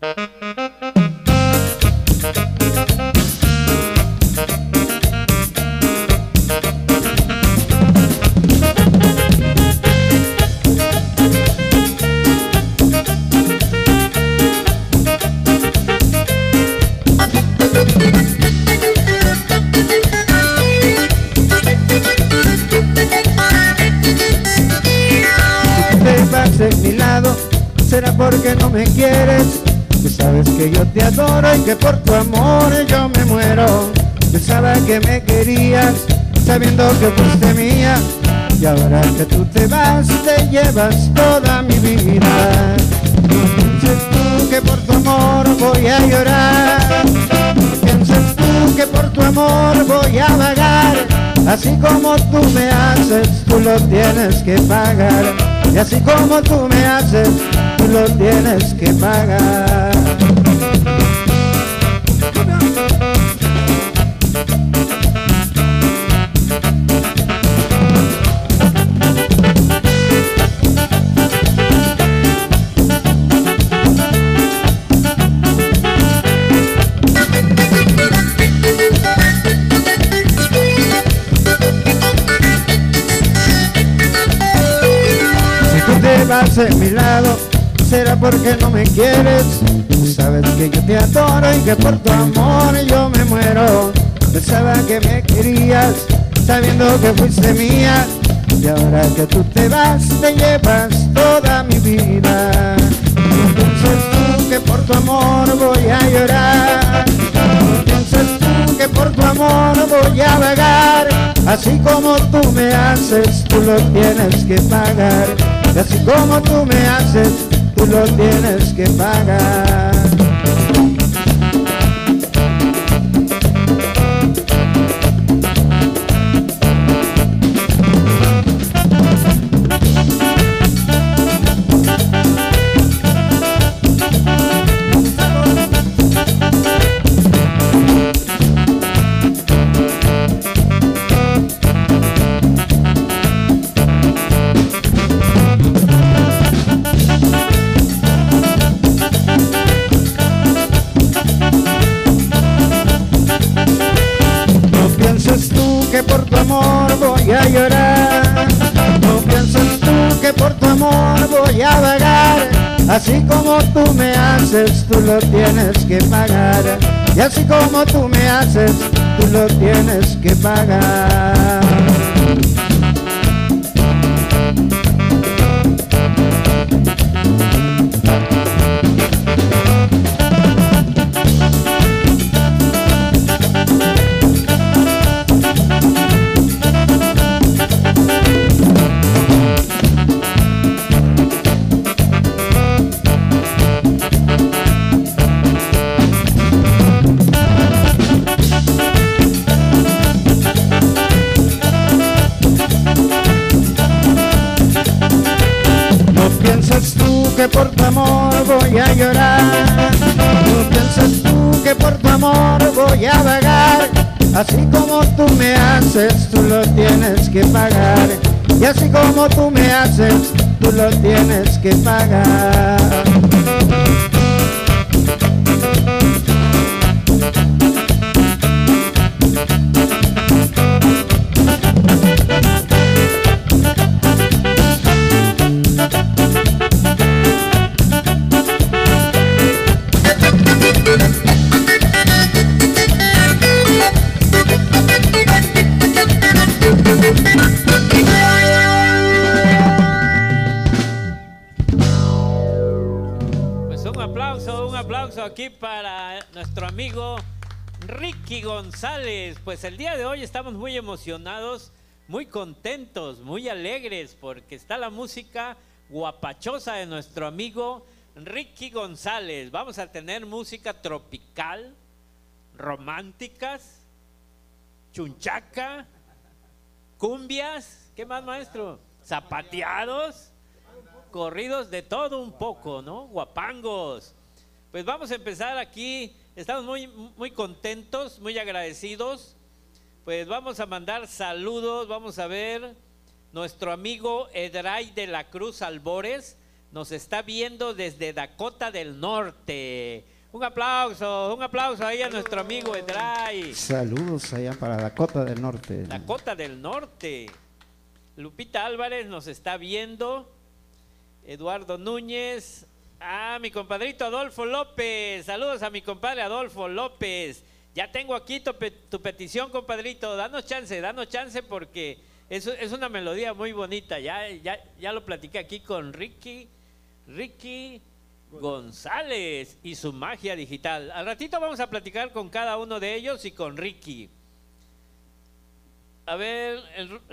te adoro y que por tu amor yo me muero. Pensaba que me querías, sabiendo que fuiste mía. Y ahora que tú te vas, te llevas toda mi vida. Piensas tú que por tu amor voy a llorar. Piensas tú que por tu amor voy a vagar. Así como tú me haces, tú lo tienes que pagar. Y así como tú me haces, tú lo tienes que pagar. Mi lado, será porque no me quieres. Sabes que yo te adoro y que por tu amor yo me muero. Pensaba que me querías, sabiendo que fuiste mía. Y ahora que tú te vas, te llevas toda mi vida. piensas tú que por tu amor voy a llorar. piensas tú que por tu amor voy a vagar. Así como tú me haces, tú lo tienes que pagar así como tú me haces, tú lo tienes que pagar. Así como tú me haces, tú lo tienes que pagar. Y así como tú me haces, tú lo tienes que pagar. Por tu amor voy a llorar. No piensas tú que por tu amor voy a vagar. Así como tú me haces, tú lo tienes que pagar. Y así como tú me haces, tú lo tienes que pagar. Ricky González. Pues el día de hoy estamos muy emocionados, muy contentos, muy alegres porque está la música guapachosa de nuestro amigo Ricky González. Vamos a tener música tropical, románticas, chunchaca, cumbias, ¿qué más maestro? Zapateados, corridos de todo un poco, ¿no? Guapangos. Pues vamos a empezar aquí. Estamos muy, muy contentos, muy agradecidos. Pues vamos a mandar saludos. Vamos a ver nuestro amigo Edray de la Cruz Albores. nos está viendo desde Dakota del Norte. Un aplauso, un aplauso ahí a nuestro amigo Edray. Saludos allá para Dakota del Norte. Dakota del Norte. Lupita Álvarez nos está viendo. Eduardo Núñez. Ah, mi compadrito Adolfo López. Saludos a mi compadre Adolfo López. Ya tengo aquí tu, pe- tu petición, compadrito. Danos chance, danos chance porque es, es una melodía muy bonita. Ya, ya, ya lo platiqué aquí con Ricky, Ricky González y su magia digital. Al ratito vamos a platicar con cada uno de ellos y con Ricky. A ver,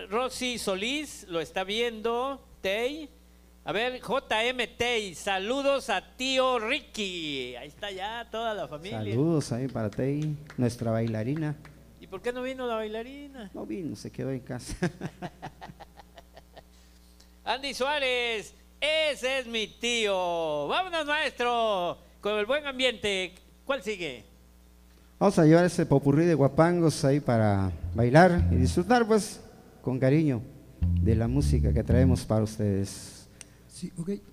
Rosy Solís lo está viendo. Tey. A ver, JM Tey, saludos a tío Ricky. Ahí está ya toda la familia. Saludos ahí para Tei, nuestra bailarina. ¿Y por qué no vino la bailarina? No vino, se quedó en casa. Andy Suárez, ese es mi tío. Vámonos, maestro, con el buen ambiente. ¿Cuál sigue? Vamos a llevar ese popurrí de guapangos ahí para bailar y disfrutar pues con cariño de la música que traemos para ustedes. Sí, ok.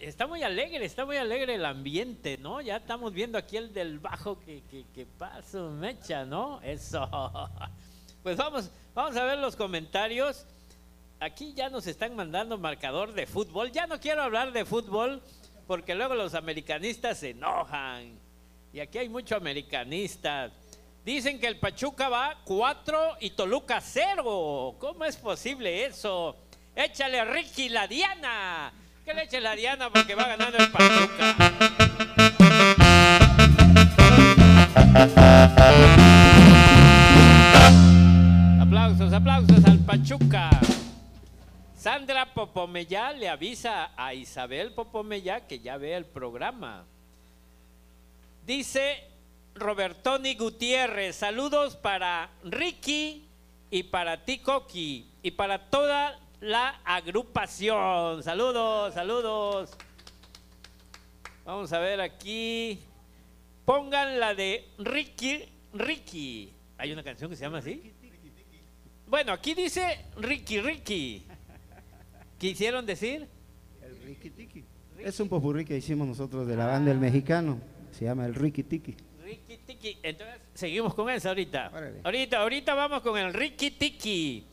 Está muy alegre, está muy alegre el ambiente, ¿no? Ya estamos viendo aquí el del bajo que, que, que pasa, mecha, ¿no? Eso. Pues vamos, vamos a ver los comentarios. Aquí ya nos están mandando marcador de fútbol. Ya no quiero hablar de fútbol porque luego los americanistas se enojan. Y aquí hay mucho americanista. Dicen que el Pachuca va 4 y Toluca 0. ¿Cómo es posible eso? Échale Ricky la Diana. Que le eche la Diana porque va ganando el Pachuca. Aplausos, aplausos al Pachuca. Sandra Popomellá le avisa a Isabel Popomellá que ya ve el programa. Dice Robertoni Gutiérrez, saludos para Ricky y para ti, Coqui, y para toda la agrupación. Saludos, saludos. Vamos a ver aquí. Pongan la de Ricky, Ricky. Hay una canción que se llama así. Bueno, aquí dice Ricky, Ricky. ¿Quisieron decir? El Ricky Tiki. Es un popurrí que hicimos nosotros de la banda del mexicano. Se llama el Ricky Tiki. Ricky Tiki. Entonces, seguimos con eso ahorita. Órale. Ahorita, ahorita vamos con el Ricky Tiki.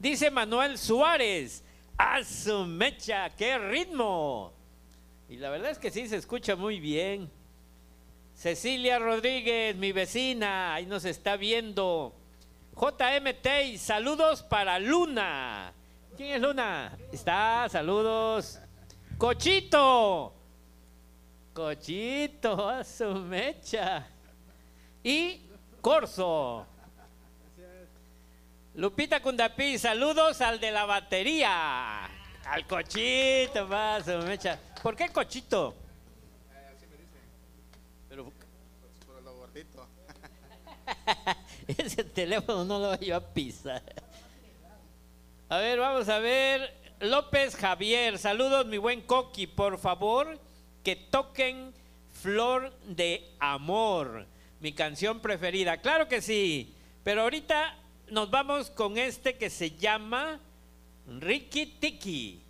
Dice Manuel Suárez. ¡A su mecha! ¡Qué ritmo! Y la verdad es que sí se escucha muy bien. Cecilia Rodríguez, mi vecina, ahí nos está viendo. JMT, saludos para Luna. ¿Quién es Luna? Está, saludos. Cochito. Cochito, a su mecha. Y Corso. Lupita Cundapí, saludos al de la batería. Al Cochito, su mecha. ¿Por qué Cochito? Pero Por lo gordito. ese teléfono no lo voy a pisar. A ver, vamos a ver. López Javier, saludos mi buen Coqui, por favor que toquen Flor de Amor, mi canción preferida. Claro que sí, pero ahorita nos vamos con este que se llama Ricky Tiki.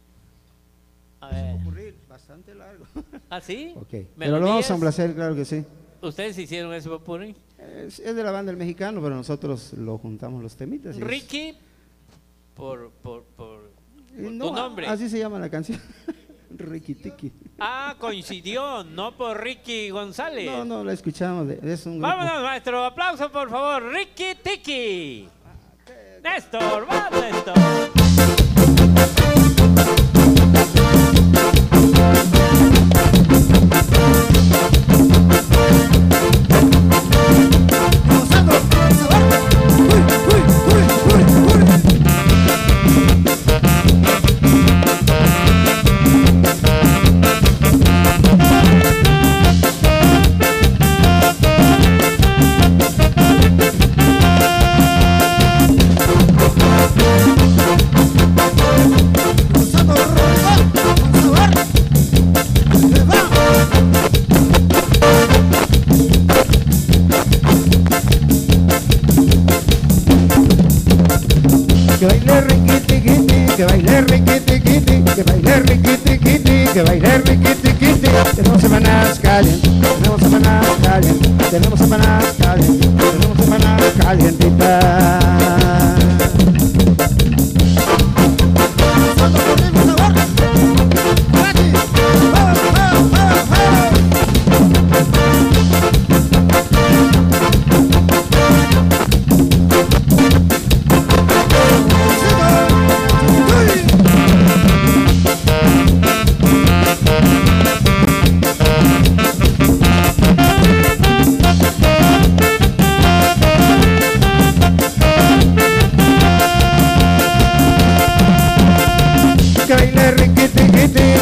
A ver, bastante largo. ¿ah, sí? Ok. Pero lo vamos a complacer, claro que sí. ¿Ustedes hicieron ese popurrí? Es, es de la banda del mexicano, pero nosotros lo juntamos los temitas. y es- Ricky, por, por, por, y por no, tu nombre. Así se llama la canción. Ricky Tiki. Ah, coincidió, no por Ricky González. No, no, la escuchamos. es un grupo. Vámonos, maestro. Aplauso, por favor. Ricky Tiki. Néstor, va, Néstor.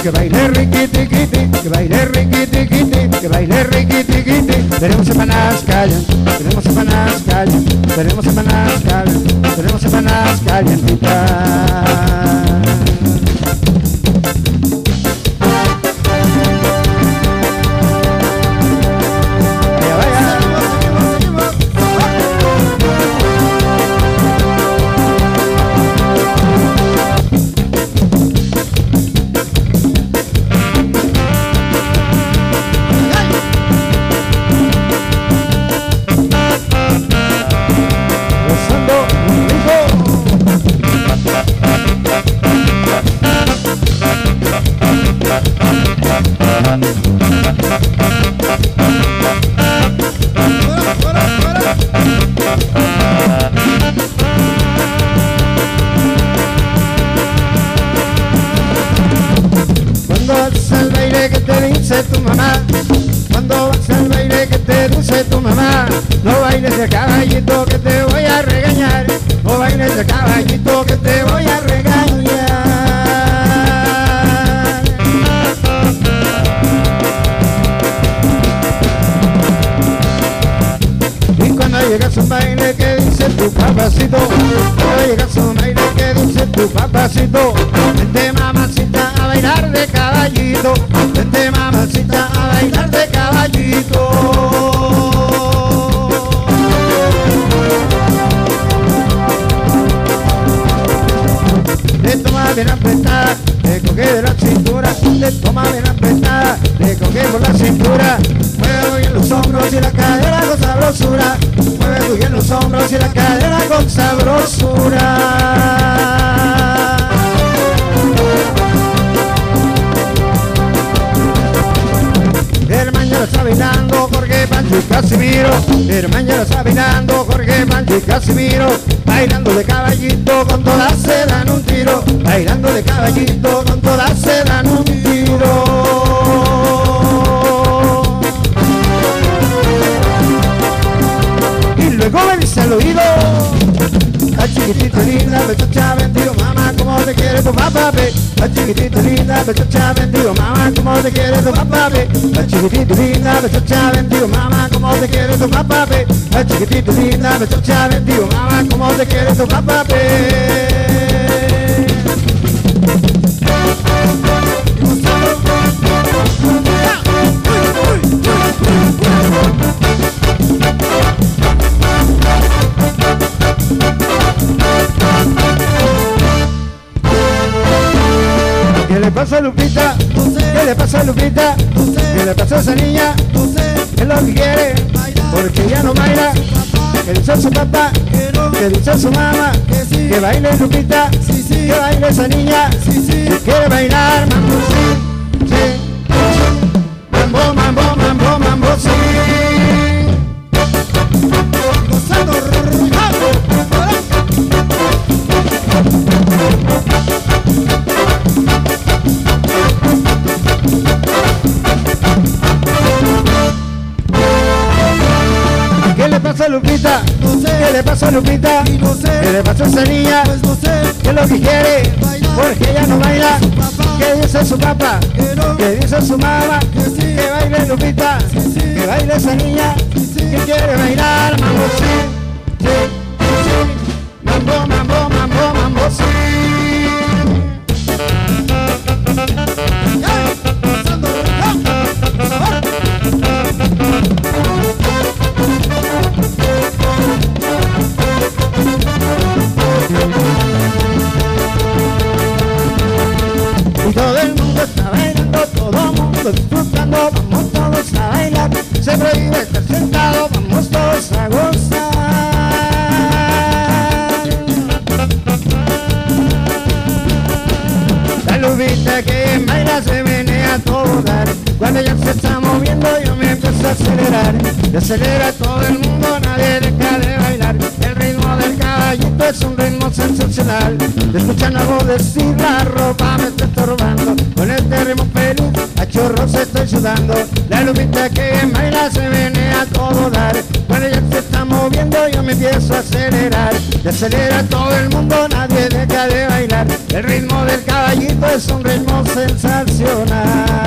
Que baile riquiti quiti, que baile riquiti quiti, que baile riquiti quiti. Tenemos semanas calientes, tenemos semanas calientes, tenemos semanas calientes, tenemos semanas calientitas. Linda, pechocha, bendigo mamá, como te quiere tu papá, ve. A chiquitito linda, pechocha, bendigo mamá, como te quiere tu papá, le pasa a Lupita? ¿Qué le pasa a esa niña? ¿Qué es lo que quiere? Porque ya no baila. Que dice su papá, que dice su mamá, que baile Lupita, que baile esa niña, que quiere bailar ¿Qué le pasa a Lupita? ¿Qué le pasa a esa niña? ¿Qué es lo que quiere? Porque ella no baila. ¿Qué dice su papá? ¿Qué dice su mamá? Que baile Lupita, que baile esa niña, que quiere bailar mambo sí, sí, sí. mambo, mambo, mambo, mambo sí. Mundo disfrutando, vamos todos a bailar. Se prohíbe estar sentado, vamos todos a gozar. La lubita que baila se menea a todo dar. Cuando ella se está moviendo yo me empiezo a acelerar. Y acelera todo el mundo, nadie deja de bailar. El ritmo del caballito es un ritmo sensacional. Te escuchan la voz decir la ropa me está estorbando. Con este ritmo feliz a chorros estoy sudando. La lupita que baila se menea a todo dar. Cuando ella se está moviendo yo me empiezo a acelerar. Y acelera todo el mundo, nadie deja de bailar. El ritmo del caballito es un ritmo sensacional.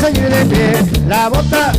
Seguir de pie. La bota,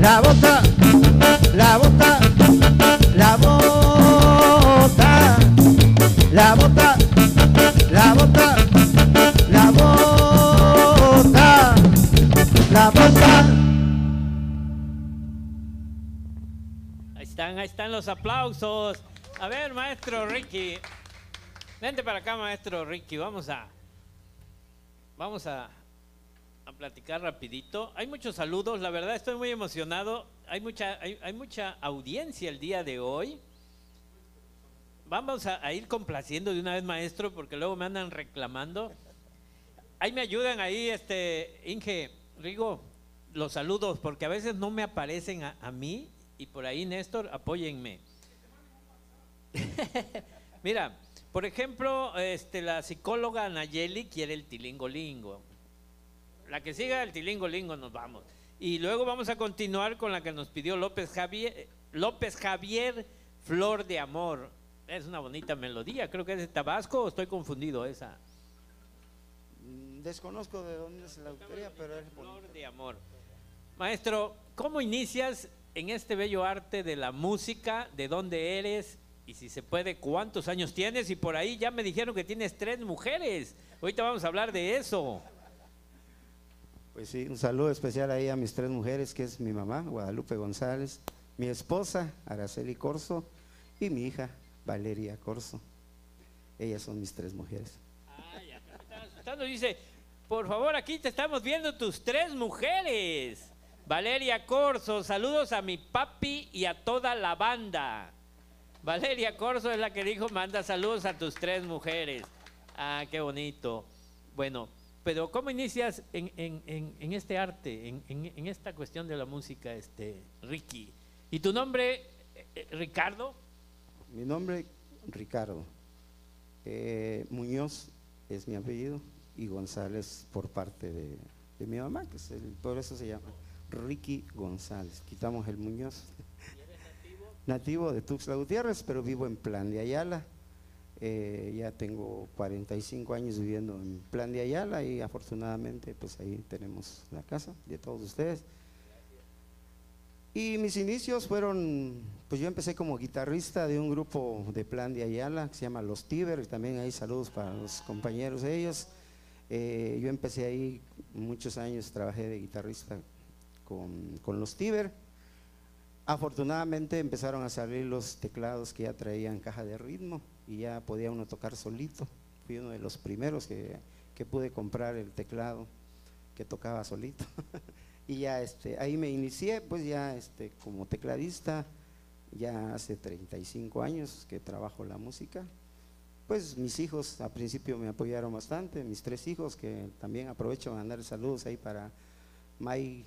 la bota, la bota, la bota, la bota, la bota, la bota, la bota. Ahí están, ahí están los aplausos. A ver, maestro Ricky. Vente para acá, maestro Ricky. Vamos a. Vamos a, platicar rapidito. Hay muchos saludos, la verdad estoy muy emocionado. Hay mucha, hay, hay mucha audiencia el día de hoy. Vamos a, a ir complaciendo de una vez, maestro, porque luego me andan reclamando. Ahí me ayudan ahí, este, Inge, Rigo, los saludos, porque a veces no me aparecen a, a mí y por ahí, Néstor, apóyenme. Mira, por ejemplo, este, la psicóloga Nayeli quiere el tilingolingo. La que siga el tilingolingo nos vamos. Y luego vamos a continuar con la que nos pidió López Javier, López Javier Flor de Amor. Es una bonita melodía, creo que es de Tabasco o estoy confundido esa. Mm, Desconozco de dónde es la autoría, pero es. Flor de Amor. Maestro, ¿cómo inicias en este bello arte de la música? ¿De dónde eres? Y si se puede, ¿cuántos años tienes? Y por ahí ya me dijeron que tienes tres mujeres. Ahorita vamos a hablar de eso. Pues sí, un saludo especial ahí a mis tres mujeres, que es mi mamá, Guadalupe González, mi esposa, Araceli Corso, y mi hija, Valeria Corso. Ellas son mis tres mujeres. Me están asustando. Dice, por favor, aquí te estamos viendo tus tres mujeres. Valeria Corso, saludos a mi papi y a toda la banda. Valeria Corso es la que dijo, manda saludos a tus tres mujeres. Ah, qué bonito. Bueno, pero ¿cómo inicias en, en- en- en este arte, en, esta cuestión de la música, este, Ricky? ¿Y tu nombre, eh, eh, Ricardo? Mi nombre, Ricardo. Eh, Muñoz es mi apellido y González por parte de, de mi mamá, que es el- por eso se llama Ricky González. Quitamos el Muñoz. nativo? de Tuxtla Gutiérrez, pero vivo en Plan de Ayala. Eh, ya tengo 45 años viviendo en Plan de Ayala y afortunadamente pues ahí tenemos la casa de todos ustedes. Y mis inicios fueron, pues yo empecé como guitarrista de un grupo de Plan de Ayala que se llama Los Tiber, y también hay saludos para los compañeros de ellos. Eh, yo empecé ahí muchos años, trabajé de guitarrista con, con Los Tiber. Afortunadamente empezaron a salir los teclados que ya traían caja de ritmo y ya podía uno tocar solito. Fui uno de los primeros que, que pude comprar el teclado que tocaba solito. y ya este, ahí me inicié, pues ya este, como tecladista, ya hace 35 años que trabajo la música. Pues mis hijos a principio me apoyaron bastante, mis tres hijos, que también aprovecho a mandar saludos ahí para May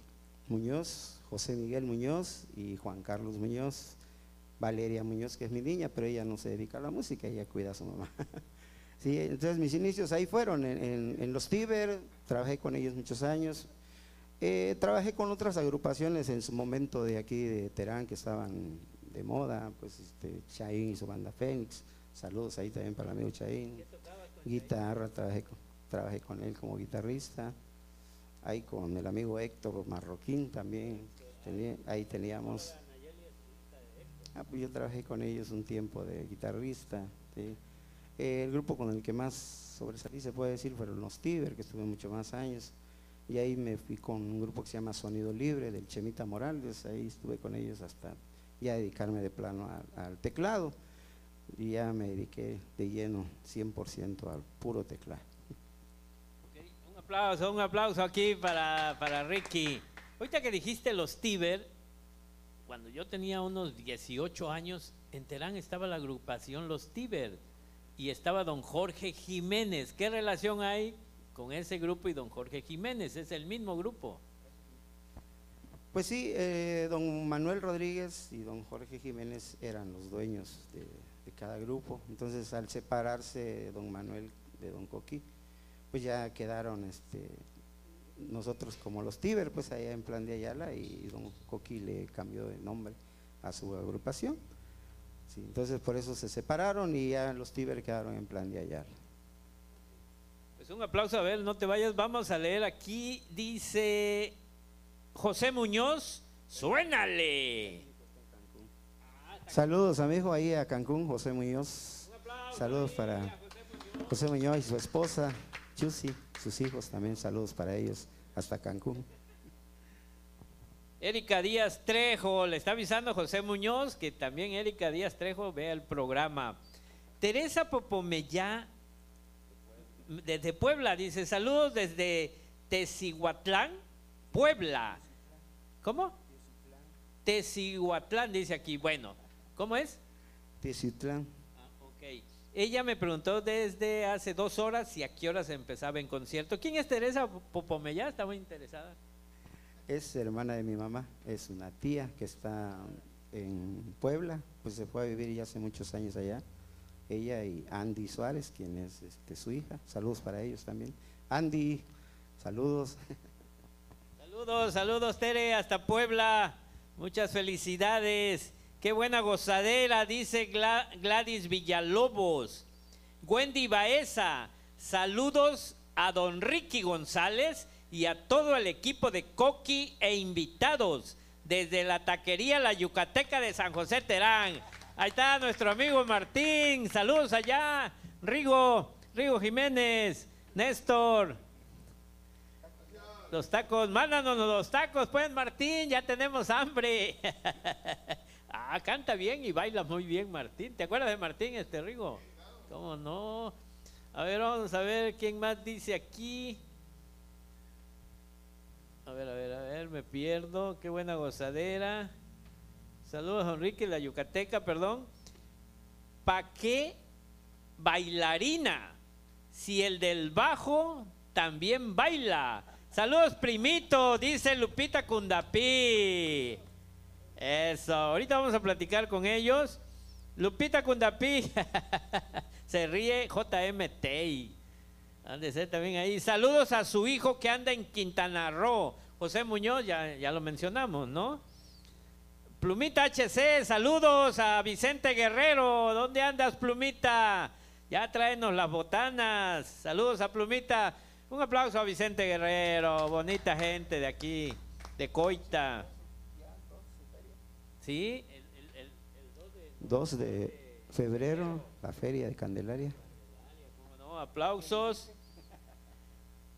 Muñoz, José Miguel Muñoz y Juan Carlos Muñoz, Valeria Muñoz, que es mi niña, pero ella no se dedica a la música, ella cuida a su mamá. Sí, entonces mis inicios ahí fueron, en, en- en los Tiber, trabajé con ellos muchos años. Eh, trabajé con otras agrupaciones en su momento de aquí de Terán que estaban de moda, pues este, Chaín y su banda Fénix. Saludos ahí también para el amigo Chaín. Guitarra, trabajé con, trabajé con él como guitarrista. Ahí con el amigo Héctor Marroquín también. ahí teníamos. Ah, pues yo trabajé con ellos un tiempo de guitarrista. el grupo con el que más sobresalí, se puede decir, fueron los Tiber, que estuve muchos más años. Y ahí me fui con un grupo que se llama Sonido Libre, del Chemita Morales. Ahí estuve con ellos hasta ya dedicarme de plano al, teclado. Y ya me dediqué de lleno 100% al puro teclado. Un aplauso, un aplauso aquí para, para Ricky. Ahorita que dijiste los Tiber, cuando yo tenía unos 18 años, en Terán estaba la agrupación Los Tiber y estaba don Jorge Jiménez. ¿Qué relación hay con ese grupo y don Jorge Jiménez? Es el mismo grupo. Pues sí, eh, don Manuel Rodríguez y don Jorge Jiménez eran los dueños de, de cada grupo. Entonces, al separarse don Manuel de don Coqui, pues ya quedaron este, nosotros como los Tiber, pues allá en plan de Ayala y don Coqui le cambió de nombre a su agrupación. Sí, entonces por eso se separaron y ya los Tiber quedaron en plan de Ayala. Pues un aplauso, a ver, no te vayas, vamos a leer aquí, dice José Muñoz, suénale. Saludos, amigo, ahí a Cancún, José Muñoz. Saludos para José Muñoz y su esposa, Chusi, sus hijos también, saludos para ellos, hasta Cancún. Erika Díaz Trejo, le está avisando José Muñoz que también Erika Díaz Trejo vea el programa. Teresa Popomeyá, desde Puebla, dice, saludos desde Tecihuatlán, Puebla. ¿Cómo? Tecihuatlán, dice aquí. Bueno, ¿cómo es? Teciutlán. Ah, ok. Ella me preguntó desde hace dos horas si a qué horas empezaba en concierto. ¿Quién es Teresa Popomeyá? Está muy interesada. Es hermana de mi mamá, es una tía que está en Puebla, pues se fue a vivir ya hace muchos años allá. Ella y Andy Suárez, quien es este, su hija. Saludos para ellos también. Andy, saludos. Saludos, saludos Tere, hasta Puebla. Muchas felicidades. Qué buena gozadera, dice Gladys Villalobos. Wendy Baeza, saludos a don Ricky González y a todo el equipo de Coqui e invitados desde la taquería La Yucateca de San José Terán. Ahí está nuestro amigo Martín, saludos allá. Rigo, Rigo Jiménez, Néstor, los tacos, mándanos los tacos, pues Martín, ya tenemos hambre. ah, canta bien y baila muy bien Martín. ¿Te acuerdas de Martín, este Rigo? ¿Cómo no? A ver, vamos a ver quién más dice aquí. A ver, a ver, a ver, me pierdo. Qué buena gozadera. Saludos Enrique, la Yucateca, perdón. ¿Pa qué bailarina? Si el del bajo también baila. Saludos, primito, dice Lupita Cundapí. Eso, ahorita vamos a platicar con ellos. Lupita Cundapí, se ríe JMT. Han de ser también ahí. Saludos a su hijo que anda en Quintana Roo. José Muñoz, ya, ya lo mencionamos, ¿no? Plumita HC, saludos a Vicente Guerrero. ¿Dónde andas, Plumita? Ya tráenos las botanas. Saludos a Plumita. Un aplauso a Vicente Guerrero, bonita gente de aquí, de Coita. ¿Sí? El, 2 de febrero, la feria de Candelaria. No, aplausos.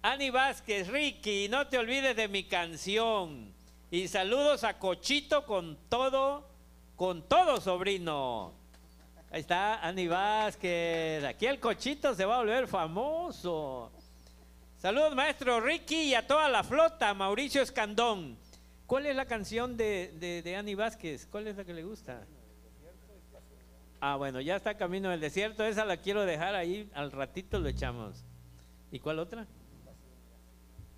Ani Vázquez, Ricky, no te olvides de mi canción. Y saludos a Cochito con todo, con todo, sobrino. Ahí está Ani Vázquez. Aquí el Cochito se va a volver famoso. Saludos, maestro Ricky, y a toda la flota, Mauricio Escandón. ¿Cuál es la canción de, de, Ani Vázquez? ¿Cuál es la que le gusta? Ah, bueno, ya está Camino del Desierto. Esa la quiero dejar ahí. Al ratito lo echamos. ¿Y cuál otra?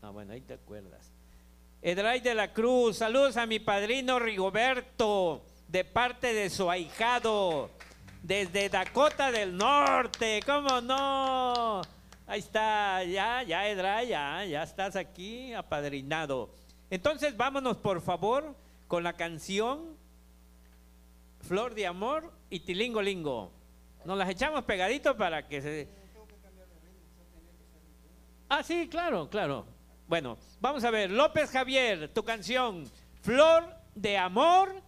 Ah, bueno, ahí te acuerdas. Edray de la Cruz. Saludos a mi padrino Rigoberto, de parte de su ahijado, desde Dakota del Norte. ¿Cómo no? Ahí está, ya, ya, Edra, ya, ya estás aquí apadrinado. Entonces vámonos por favor con la canción Flor de Amor y Tilingo Lingo. Nos las echamos pegadito para que se... Ah, sí, claro, claro. Bueno, vamos a ver, López Javier, tu canción Flor de Amor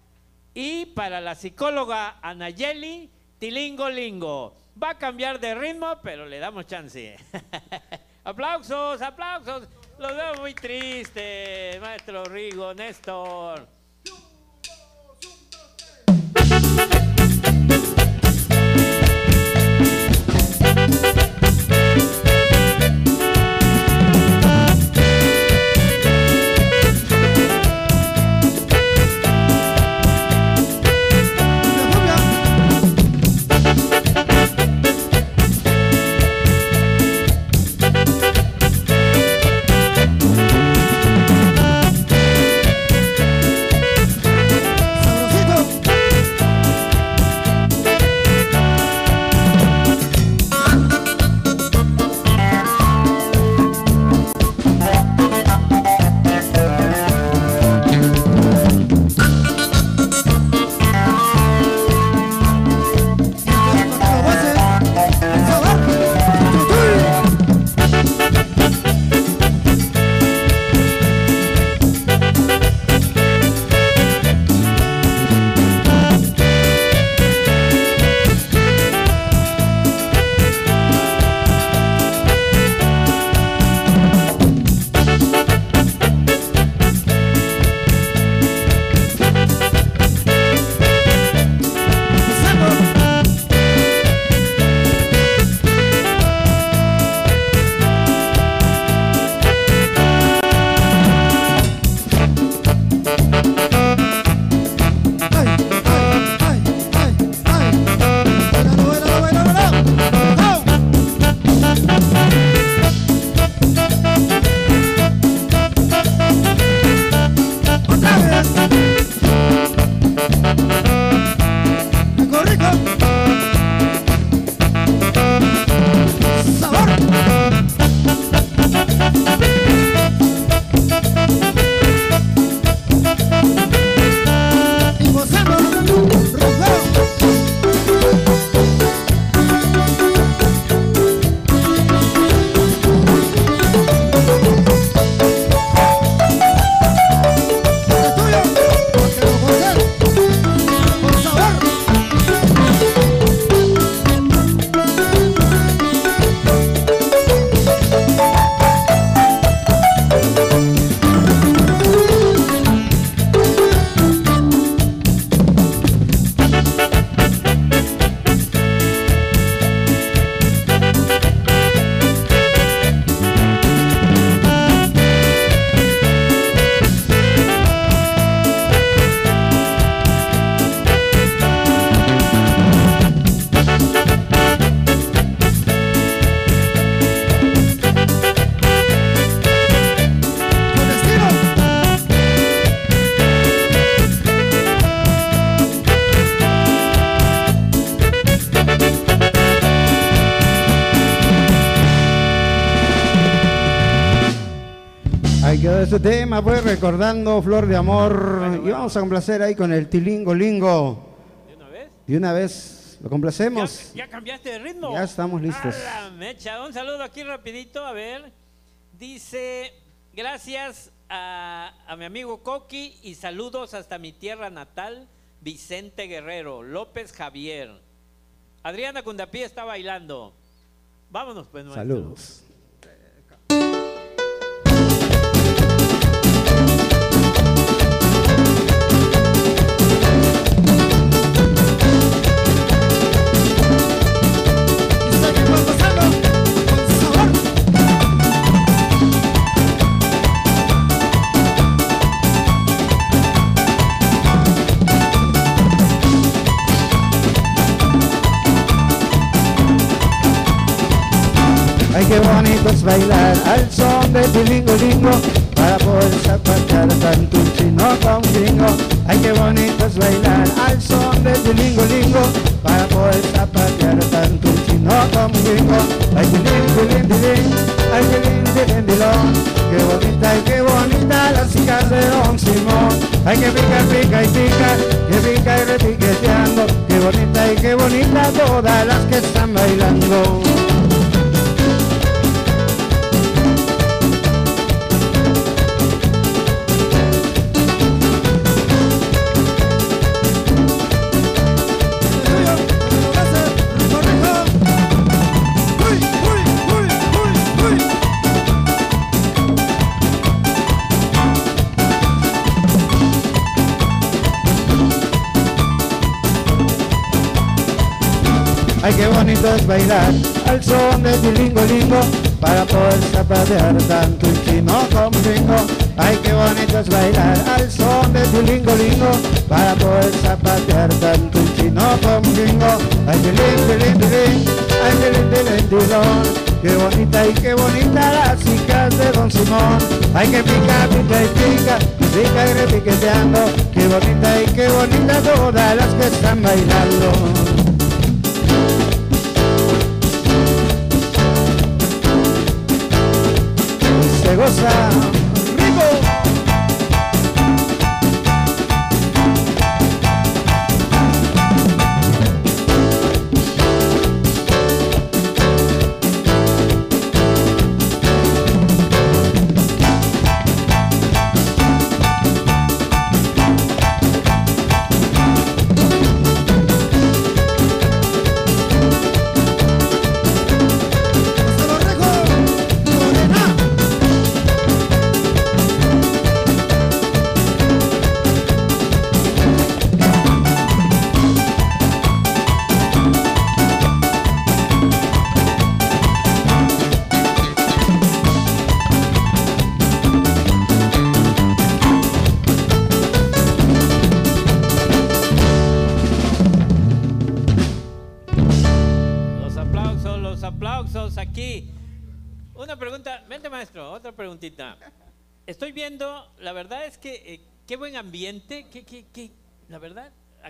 y para la psicóloga Anayeli, Tilingo Lingo. Va a cambiar de ritmo, pero le damos chance. aplausos, aplausos. Los veo muy tristes, maestro Rigo, Néstor. Este tema voy recordando Flor de Amor y vamos a complacer ahí con el Tilingo Lingo. ¿De una vez? De una vez lo complacemos. ¿Ya, ya cambiaste de ritmo? Ya estamos listos. A la mecha. Un saludo aquí rapidito, a ver. Dice, gracias a, a mi amigo Coqui y saludos hasta mi tierra natal, Vicente Guerrero, López Javier. Adriana Cundapí está bailando. Vámonos pues, maestro. Saludos. Qué bonito es bailar al son de Tilingo Lingo para poder zapatear tanto un chino como. Ay, qué bonito es bailar al son de Tilingo Lingo para poder zapatear tanto un chino como gringo. Ay, tilín, tilín, tilín, ay, tilín, tilín, tilón. Qué bonita y qué bonita las chicas de Don Simón. Ay, que pica, pica y pica, que pica y repiqueteando. Qué bonita y qué bonita todas las que están bailando. Es bailar al son de Tilingo Lingo para poder zapatear tanto un chino como gringo. Ay, qué bonito es bailar al son de Tilingo Lingo para poder zapatear tanto un chino como gringo. Ay, tilín, tilín, tilín, ay, tilín, tilín, tilón. Qué bonita y qué bonita las chicas de Don Simón. Ay, que pica, pica y pica, pica y repiqueteando. Qué bonita y qué bonita todas las que están bailando. Se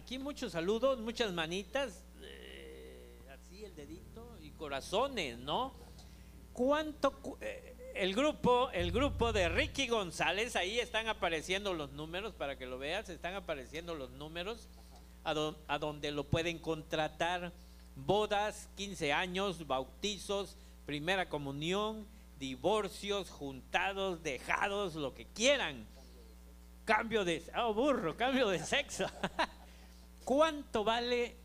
aquí muchos saludos, muchas manitas, eh, así el dedito y corazones, ¿no? ¿Cuánto cu- eh, el grupo, el grupo de Ricky González, ahí están apareciendo los números para que lo veas, están apareciendo los números a donde lo pueden contratar. Bodas, 15 años, bautizos, primera comunión, divorcios, juntados, dejados, lo que quieran. Cambio de, oh burro, cambio de sexo. ¿Cuánto vale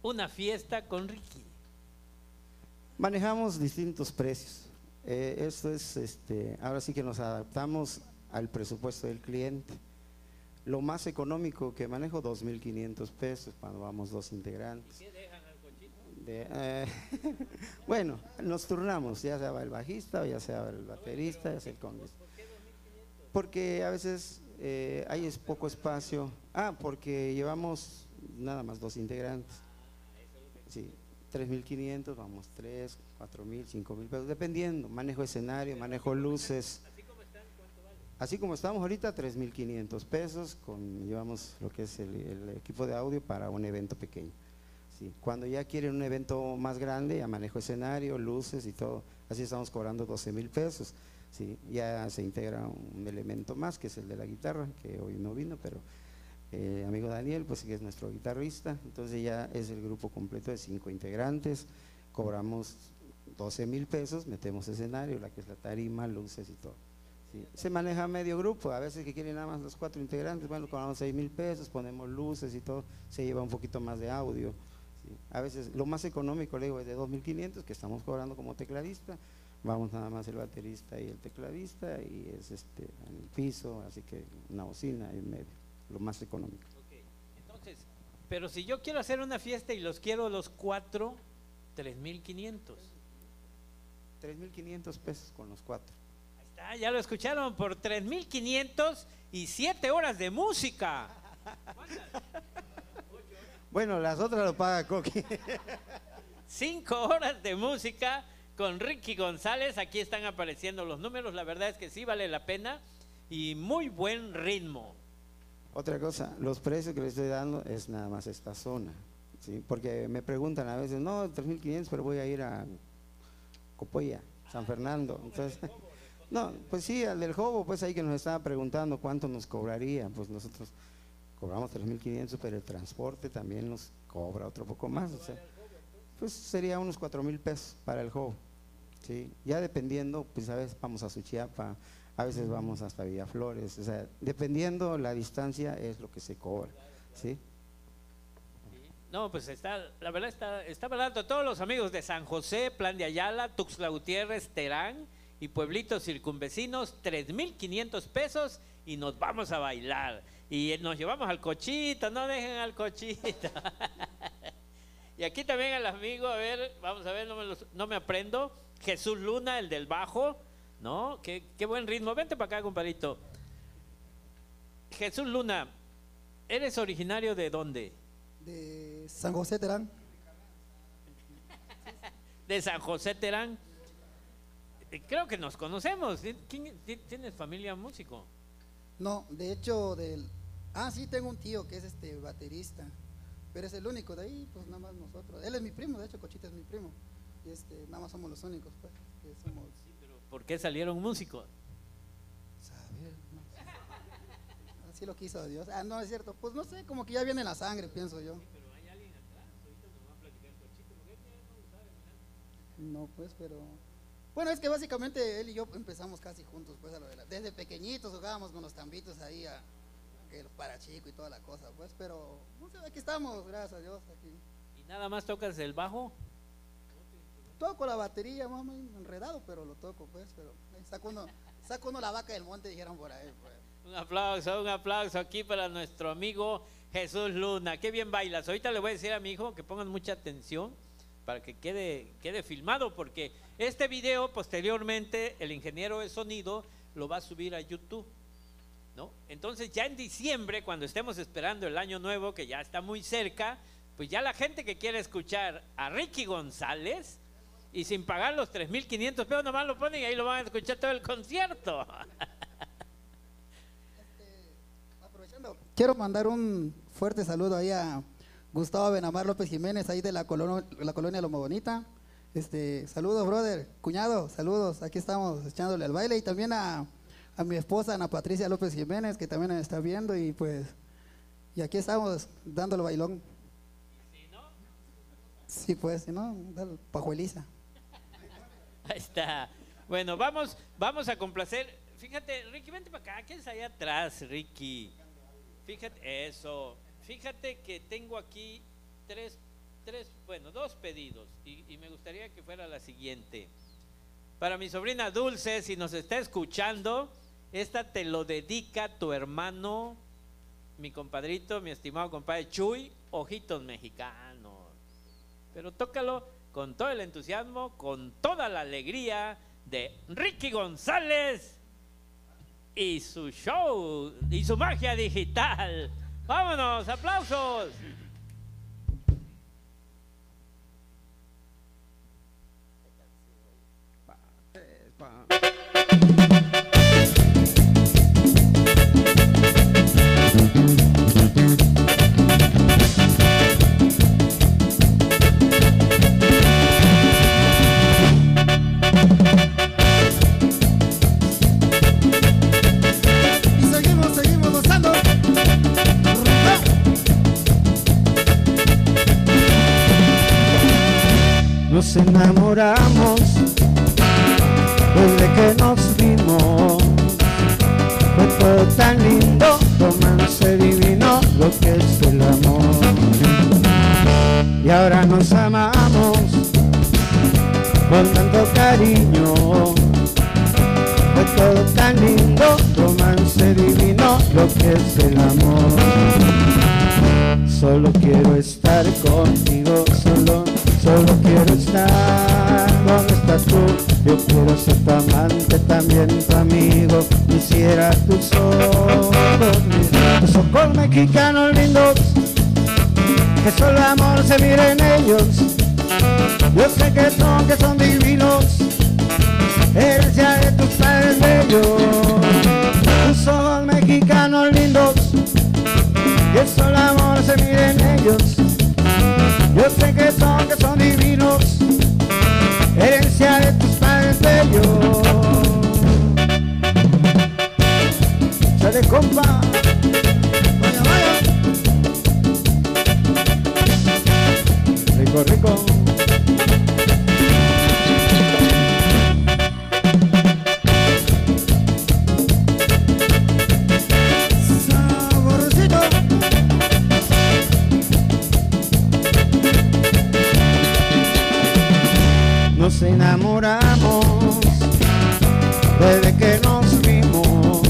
una fiesta con Ricky? Manejamos distintos precios. Eh, esto es, este, ahora sí que nos adaptamos al presupuesto del cliente. Lo más económico que manejo, 2.500 pesos cuando vamos dos integrantes. De, eh, bueno, nos turnamos, ya sea el bajista, o ya sea el baterista, ya sea el conguista. Porque a veces eh, hay es poco espacio. Ah, porque llevamos nada más dos integrantes. Sí, 3.500, vamos 3, 4.000, 5.000 pesos, dependiendo. Manejo escenario, manejo luces. Así como estamos ahorita, 3.500 pesos, con, llevamos lo que es el, equipo de audio para un evento pequeño. Sí. Cuando ya quieren un evento más grande, ya manejo escenario, luces y todo. Así estamos cobrando 12 mil pesos. ¿Sí? Ya se integra un elemento más, que es el de la guitarra, que hoy no vino, pero eh, amigo Daniel, pues que es nuestro guitarrista, entonces ya es el grupo completo de cinco integrantes, cobramos 12 mil pesos, metemos escenario, la que es la tarima, luces y todo. Se maneja medio grupo, a veces que quieren nada más los cuatro integrantes, bueno, cobramos 6 mil pesos, ponemos luces y todo, se lleva un poquito más de audio. A veces lo más económico, le digo, es de 2.500 que estamos cobrando como tecladista, vamos nada más el baterista y el tecladista y es este en el piso, así que una bocina en medio, lo más económico. Ok, Entonces, pero si yo quiero hacer una fiesta y los quiero los cuatro, 3.500. 3.500 pesos con los cuatro. Ahí está, ya lo escucharon, por 3.500 y 7 horas de música. Bueno, las otras lo paga Coqui. 5 horas de música con Ricky González. Aquí están apareciendo los números. La verdad es que sí vale la pena y muy buen ritmo. Otra cosa, los precios que le estoy dando es nada más esta zona, ¿sí? Porque me preguntan a veces, no, 3.500, pero voy a ir a Copolla, San Fernando. Entonces, no, pues sí, al del Jobo, pues ahí que nos estaba preguntando cuánto nos cobraría, pues nosotros cobramos 3.500, pero el transporte también nos cobra otro poco más, o sea, pues sería unos 4.000 pesos para el Jobo, ¿sí? Ya dependiendo, pues a veces vamos a Suchiapa, a veces vamos hasta Villaflores, o sea, dependiendo la distancia es lo que se cobra, ¿sí? No, pues está, la verdad está, está barato. Todos los amigos de San José, Plan de Ayala, Tuxtla Gutiérrez, Terán y pueblitos circunvecinos, 3.500 pesos y nos vamos a bailar. Y nos llevamos al cochito, no dejen al cochito. y aquí también al amigo, a ver, vamos a ver, no me, los- no me aprendo. Jesús Luna, el del bajo, ¿no? Qué, qué buen ritmo. Vente para acá, compadrito. Jesús Luna, ¿eres originario de dónde? De San José Terán. de San José Terán. Creo que nos conocemos. ¿Quién- ti- ¿Tienes familia músico? No, de hecho, del. Ah, sí, tengo un tío que es este baterista. Pero es el único de ahí, pues nada más nosotros. Él es mi primo, de hecho, Cochita es mi primo. Y este, nada más somos los únicos, pues. Que somos. ¿Por qué salieron músicos? Saber, no sé. Así lo quiso Dios. Ah, no, es cierto. Pues no sé, como que ya viene en la sangre, pienso yo. No, pues, pero. Bueno, es que básicamente él y yo empezamos casi juntos, pues, a lo de la- desde pequeñitos jugábamos con los tambitos ahí, a, que los parachico y toda la cosa, pues, pero no sé, aquí estamos, gracias a Dios, aquí. ¿Y nada más tocas el bajo? Toco la batería, mamá, enredado, pero lo toco, pues, pero saco uno, saco uno la vaca del monte, dijeron por ahí, pues. Un aplauso, un aplauso aquí para nuestro amigo Jesús Luna. Qué bien bailas. Ahorita le voy a decir a mi hijo que pongan mucha atención para que quede, quede filmado, porque este video posteriormente el ingeniero de sonido lo va a subir a YouTube. ¿no? Entonces ya en diciembre, cuando estemos esperando el año nuevo, que ya está muy cerca, pues ya la gente que quiere escuchar a Ricky González y sin pagar los 3.500 pesos, nomás lo ponen y ahí lo van a escuchar todo el concierto. Aprovechando, quiero mandar un fuerte saludo ahí a Gustavo Benamar López Jiménez, ahí de la, colonia la colonia Loma Bonita. Este, saludos, brother, cuñado, saludos, aquí estamos echándole al baile y también a, a mi esposa Ana Patricia López Jiménez, que también está viendo y pues, y aquí estamos dándole bailón. Sí, pues, si no, dale, pajueliza. Ahí está. Bueno, vamos, vamos a complacer. Fíjate, Ricky, vente para acá. ¿Quién es allá atrás, Ricky? Fíjate, eso. Fíjate que tengo aquí tres, tres, bueno, dos pedidos. Y, y me gustaría que fuera la siguiente. Para mi sobrina Dulce, si nos está escuchando, esta te lo dedica tu hermano, mi compadrito, mi estimado compadre Chuy, Ojitos Mexicanos. Pero tócalo con todo el entusiasmo, con toda la alegría de Ricky González y su show y su magia digital. Vámonos, aplausos. Nos enamoramos desde que nos vimos. Fue todo tan lindo, romance divino, lo que es el amor. Y ahora nos amamos con tanto cariño. Fue todo tan lindo, romance divino, lo que es el amor. Solo quiero estar contigo, solo, solo quiero estar donde estás tú. Yo quiero ser tu amante, también tu amigo. Quisiera tus ojos, tus ojos mexicanos lindos, que solo amor se mira en ellos. Yo sé que son, que son divinos, herencia de tus padres bellos. Tus ojos mexicanos lindos, que solo amor se mira en ellos. Yo sé que son, que son divinos, herencia de tus padres bellos. Sale compa. Vaya, vaya. Rico, rico. Enamoramos desde que nos vimos.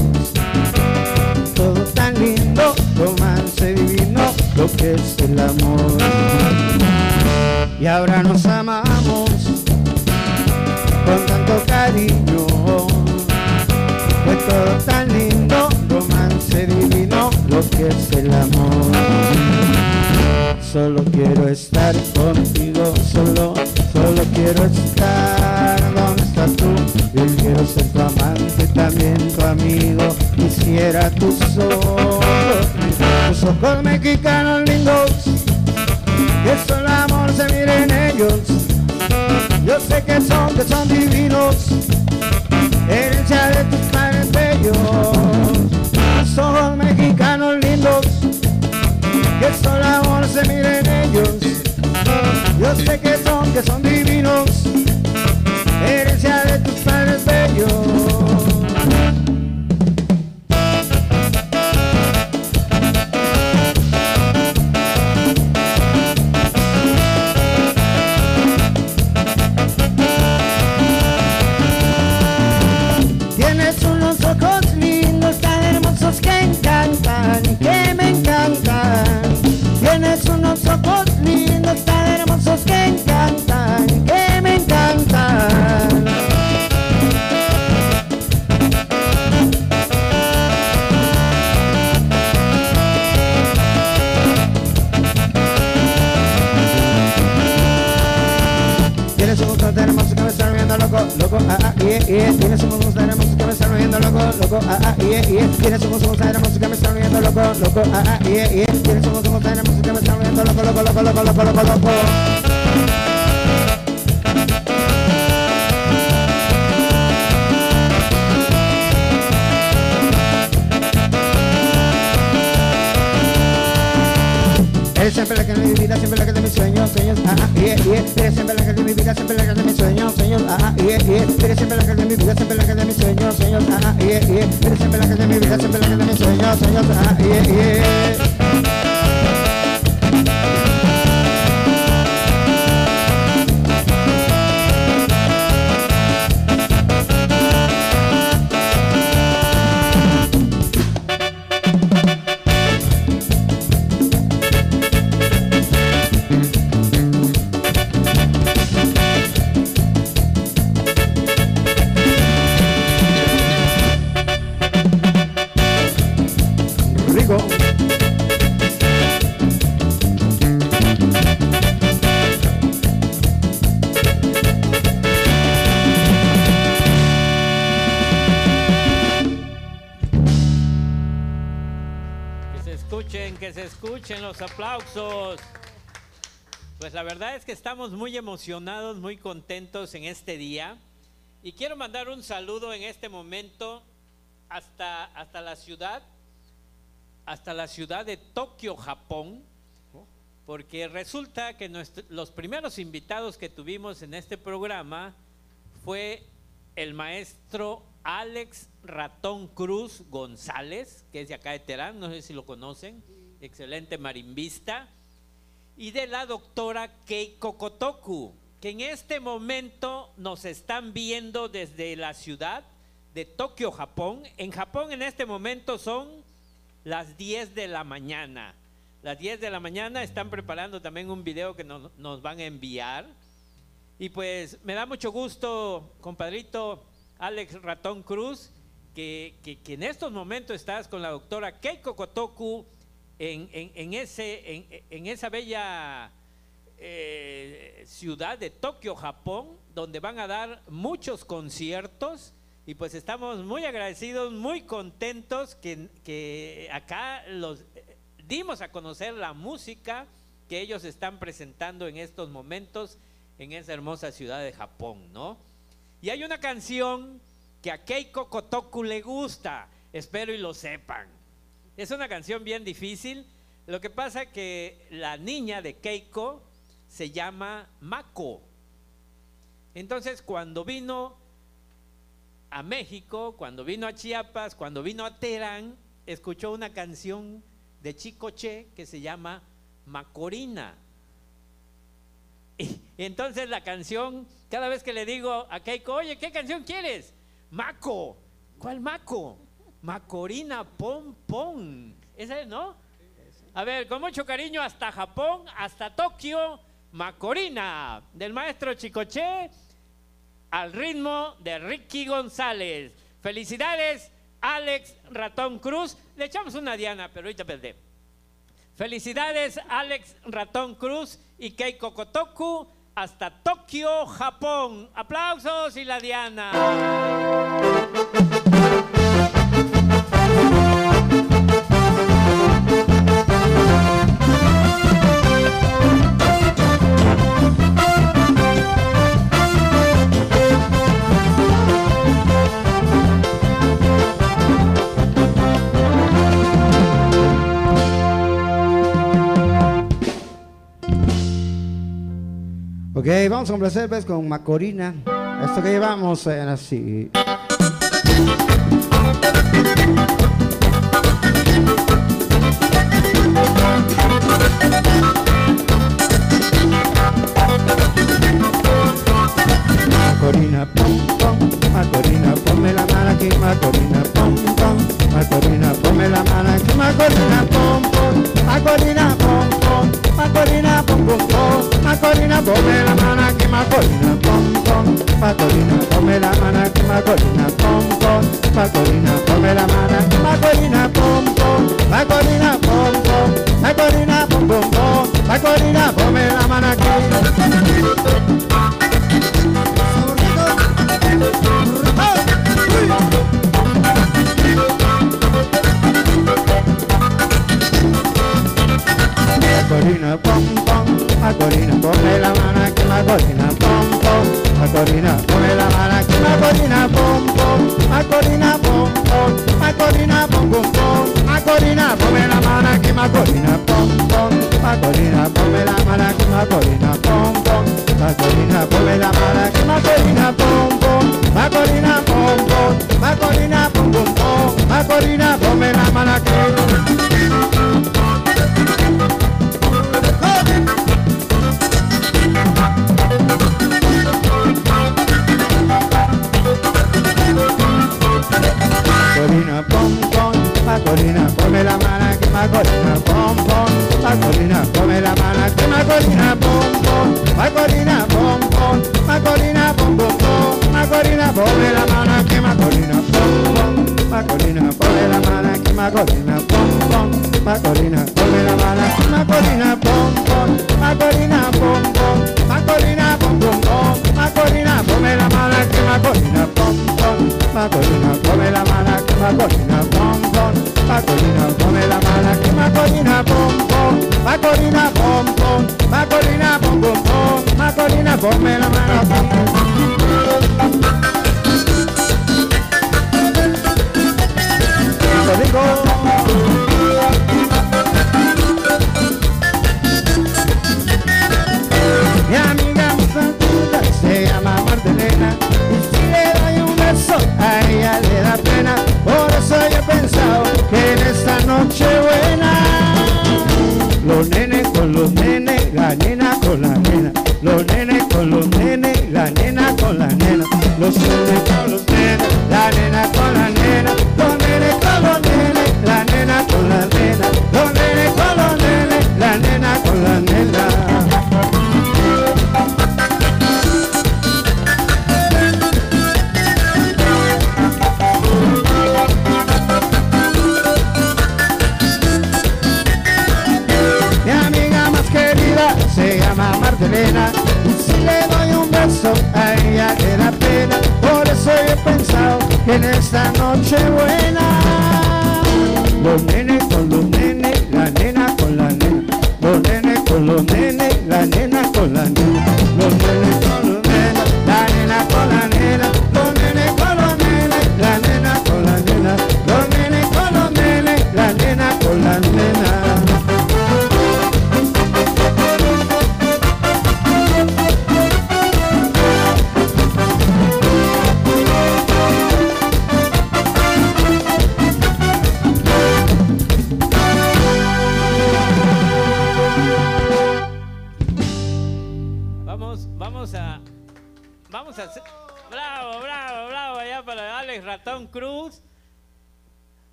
Todo tan lindo, romance divino, lo que es el amor. Y ahora nos amamos con tanto cariño. Fue todo tan lindo, romance divino, lo que es el amor. Solo quiero estar contigo, solo, solo quiero estar ser tu amante, también tu amigo. Quisiera tus ojos, tus ojos mexicanos lindos, que solo amor se mire en ellos. Yo sé que son, que son divinos, herencia de tus padres bellos. Tus ojos mexicanos lindos que solo amor se mire en ellos. Yo sé que son, que son divinos, estamos muy emocionados, muy contentos en este día. Y quiero mandar un saludo en este momento hasta, hasta la ciudad, hasta la ciudad de Tokio, Japón. porque resulta que nuestro- los primeros invitados que tuvimos en este programa fue el maestro Alex Ratón Cruz González, que es de acá de Terán, no sé si lo conocen, excelente marimbista, y de la doctora Keiko Kotoku, que en este momento nos están viendo desde la ciudad de Tokio, Japón. En Japón en este momento son las 10 de la mañana. Las 10 de la mañana están preparando también un video que nos, van a enviar. Y pues me da mucho gusto, compadrito Alex Ratón Cruz, que en estos momentos estás con la doctora Keiko Kotoku en, en- ese, en esa bella eh, ciudad de Tokio, Japón, donde van a dar muchos conciertos. Y pues estamos muy agradecidos, muy contentos que, que acá los eh, dimos a conocer la música que ellos están presentando en estos momentos en esa hermosa ciudad de Japón, ¿no? Y hay una canción que a Keiko Kotoku le gusta, espero y lo sepan. Es una canción bien difícil. Lo que pasa que la niña de Keiko se llama Mako. Entonces, cuando vino a México, cuando vino a Chiapas, cuando vino a Terán, escuchó una canción de Chicoche que se llama Macorina. Y entonces la canción, cada vez que le digo a Keiko, oye, ¿qué canción quieres? Maco. ¿Cuál Maco? Macorina Pom Pom. Esa es, ¿no? A ver, con mucho cariño hasta Japón, hasta Tokio, Macorina, del maestro Chicoche, al ritmo de Ricky González. Felicidades, Alex Ratón Cruz. Le echamos una diana, pero ahorita perdé. Felicidades, Alex Ratón Cruz y Keiko Kotoku, hasta Tokio, Japón. Aplausos y la diana. Ok, vamos a complacer pues con Macorina. Esto que llevamos eh, así. Macorina, pom, pom, Macorina, ponme la mano aquí, Macorina, pom, pom, Macorina, ponme la mano aquí, Macorina, pom, pom, Macorina, pom, pom, Macorina, pom, pom, pom, Macorina, ponme la mano aquí, Macorina, pom, pom, Macorina, ponme la mano aquí, Macorina, pom, pom, Macorina, ponme la mano aquí, Macorina, pom, pom, Macorina, pom, pom, Macorina, pom, pom, pom, Macorina, ponme la mano aquí.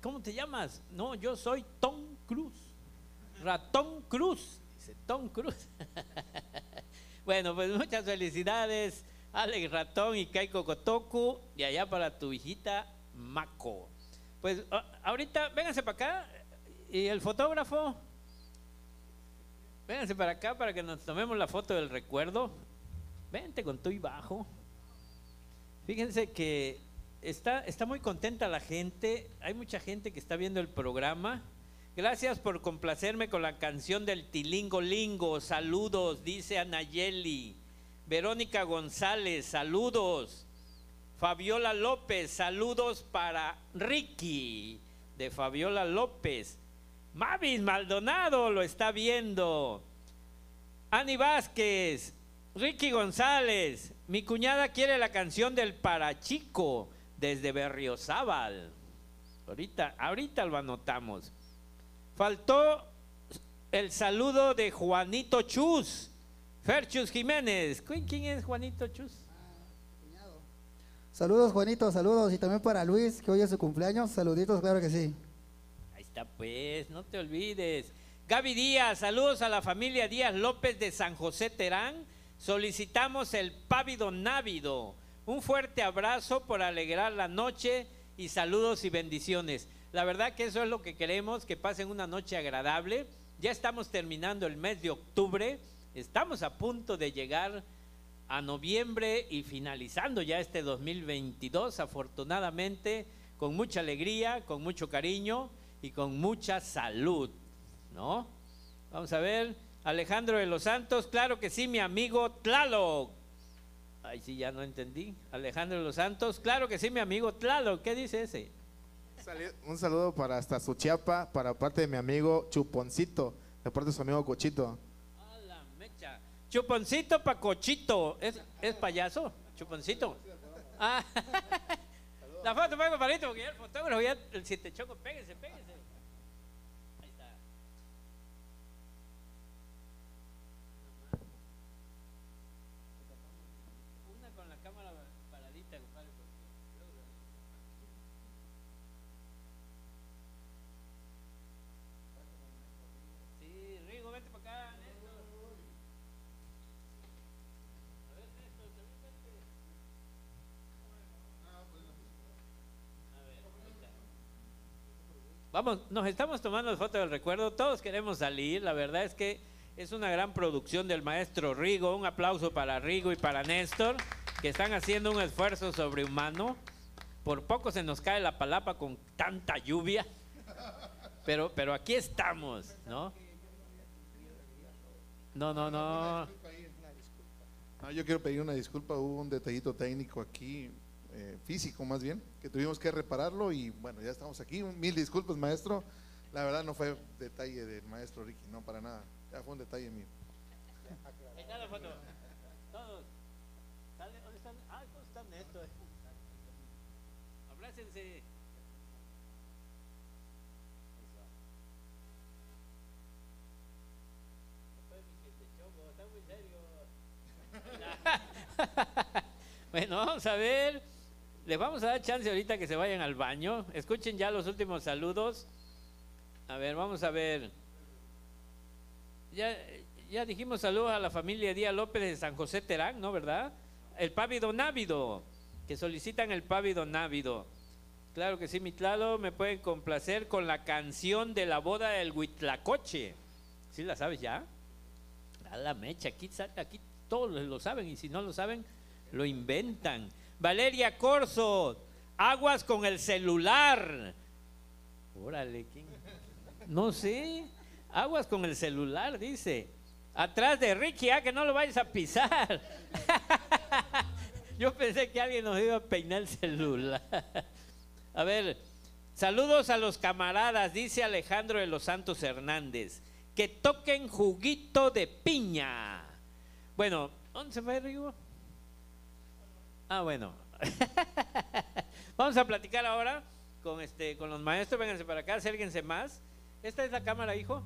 ¿Cómo te llamas? No, yo soy Tom Cruz. Ratón Cruz. Dice Tom Cruz. bueno, pues muchas felicidades, Alex Ratón y Kaiko Kotoku. Y allá para tu hijita Mako. Pues ahorita, vénganse para acá. Y el fotógrafo. Vénganse para acá para que nos tomemos la foto del recuerdo. Vente con tu y bajo. Fíjense que está, está muy contenta la gente. Hay mucha gente que está viendo el programa. Gracias por complacerme con la canción del Tilingo Lingo. Saludos, dice Anayeli. Verónica González, saludos. Fabiola López, saludos para Ricky, de Fabiola López. Mavis Maldonado lo está viendo. Ani Vázquez, Ricky González, mi cuñada quiere la canción del Parachico desde Berriozábal. Ahorita, ahorita lo anotamos. Faltó el saludo de Juanito Chus, Ferchus Jiménez. ¿Quién es Juanito Chus? Saludos, Juanito, saludos. Y también para Luis, que hoy es su cumpleaños. Saluditos, claro que sí. Ahí está pues, no te olvides. Gaby Díaz, saludos a la familia Díaz López de San José Terán. Solicitamos el pávido návido. Un fuerte abrazo por alegrar la noche y saludos y bendiciones. La verdad que eso es lo que queremos, que pasen una noche agradable. Ya estamos terminando el mes de octubre, estamos a punto de llegar a noviembre y finalizando ya este 2022, afortunadamente, con mucha alegría, con mucho cariño y con mucha salud, ¿no? Vamos a ver, Alejandro de los Santos, claro que sí, mi amigo Tlaloc. Ay, sí, ya no entendí. Alejandro de los Santos, claro que sí, mi amigo Tlaloc. ¿Qué dice ese? Un saludo para hasta Suchiapa, para parte de mi amigo Chuponcito, de parte de su amigo Cochito. A la mecha. Chuponcito pa' cochito. ¿Es, ¿Es payaso? Chuponcito. Ah. La foto, pues, compadrito, porque el fotógrafo, ya el siete choco, péguese, péguese. Ahí está. Una con la cámara paradita, compadre. porque luego la- Sí, Rigo, vente para acá, Néstor. A ver, Néstor, también vente. A ver, ahí está. Vamos, nos estamos tomando fotos del recuerdo, todos queremos salir, la verdad es que es una gran producción del maestro Rigo, un aplauso para Rigo y para Néstor, que están haciendo un esfuerzo sobrehumano. Por poco se nos cae la palapa con tanta lluvia, pero, pero aquí estamos, ¿no? No, no, no. Ah, yo quiero pedir una disculpa, hubo un detallito técnico aquí, eh, físico más bien, que tuvimos que repararlo y bueno, ya estamos aquí. Mil disculpas, maestro. La verdad no fue detalle del maestro Ricky, no para nada. Ya fue un detalle mío. Todos. Bueno, vamos a ver. Les vamos a dar chance ahorita que se vayan al baño. Escuchen ya los últimos saludos. A ver, vamos a ver. Ya, ya dijimos saludos a la familia Díaz López de San José Terán, ¿no? ¿Verdad? El pávido návido, que solicitan el pávido návido. Claro que sí, Mitlalo, me pueden complacer con la canción de la boda del Huitlacoche. ¿Sí la sabes ya? A la mecha, aquí, aquí todos lo saben y si no lo saben, lo inventan. Valeria Corso, aguas con el celular. Órale, ¿quién? No sé, aguas con el celular, dice. Atrás de Ricky, ah, que no lo vayas a pisar. Yo pensé que alguien nos iba a peinar el celular. A ver, saludos a los camaradas, dice Alejandro de los Santos Hernández. Que toquen juguito de piña. Bueno, ¿dónde se fue Rigo? Ah, bueno. Vamos a platicar ahora con este con los maestros. Vénganse para acá, acérquense más. Esta es la cámara, hijo.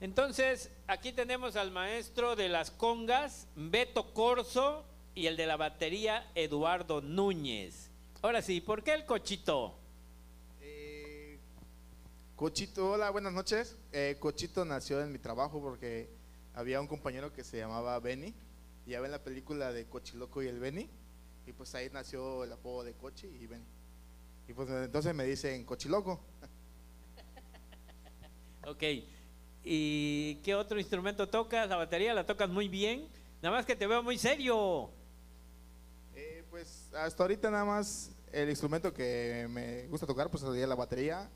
Entonces, aquí tenemos al maestro de las congas, Beto Corso, y el de la batería, Eduardo Núñez. Ahora sí, ¿por qué el cochito? Eh, Cochito, hola, buenas noches. Eh, Cochito nació en mi trabajo porque había un compañero que se llamaba Benny. Ya ven la película de Cochiloco y el Benny. Y pues ahí nació el apodo de Cochi y Benny. Y pues entonces me dicen Cochiloco. Ok. ¿Y qué otro instrumento tocas? La batería la tocas muy bien. Nada más que te veo muy serio. Eh, pues hasta ahorita nada más el instrumento que me gusta tocar pues sería la batería.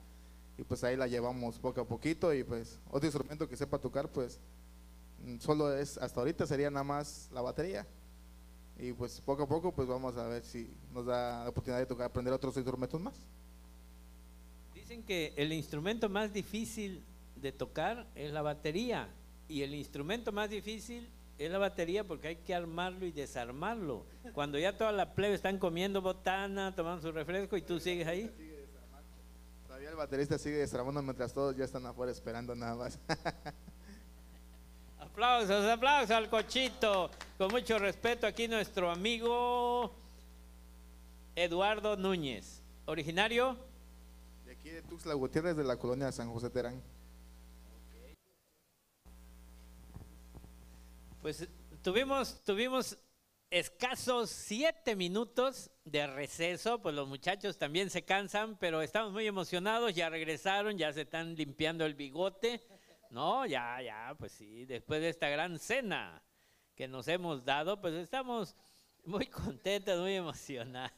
Y pues ahí la llevamos poco a poquito. Y pues otro instrumento que sepa tocar pues solo es hasta ahorita sería nada más la batería. Y pues poco a poco pues vamos a ver si nos da la oportunidad de tocar, aprender otros instrumentos más. Dicen que el instrumento más difícil de tocar es la batería. Y el instrumento más difícil es la batería porque hay que armarlo y desarmarlo. Cuando ya toda la plebe están comiendo botana, tomando su refresco y tú sigues ahí. Todavía el baterista sigue desarmando mientras todos ya están afuera esperando nada más. Aplausos, aplausos al cochito. Con mucho respeto aquí nuestro amigo Eduardo Núñez. Originario de aquí de Tuxtla Gutiérrez de la colonia San José Terán. Pues tuvimos, tuvimos escasos siete minutos de receso, pues los muchachos también se cansan, pero estamos muy emocionados, ya regresaron, ya se están limpiando el bigote, no, ya, ya, pues sí, después de esta gran cena que nos hemos dado, pues estamos muy contentos, muy emocionados.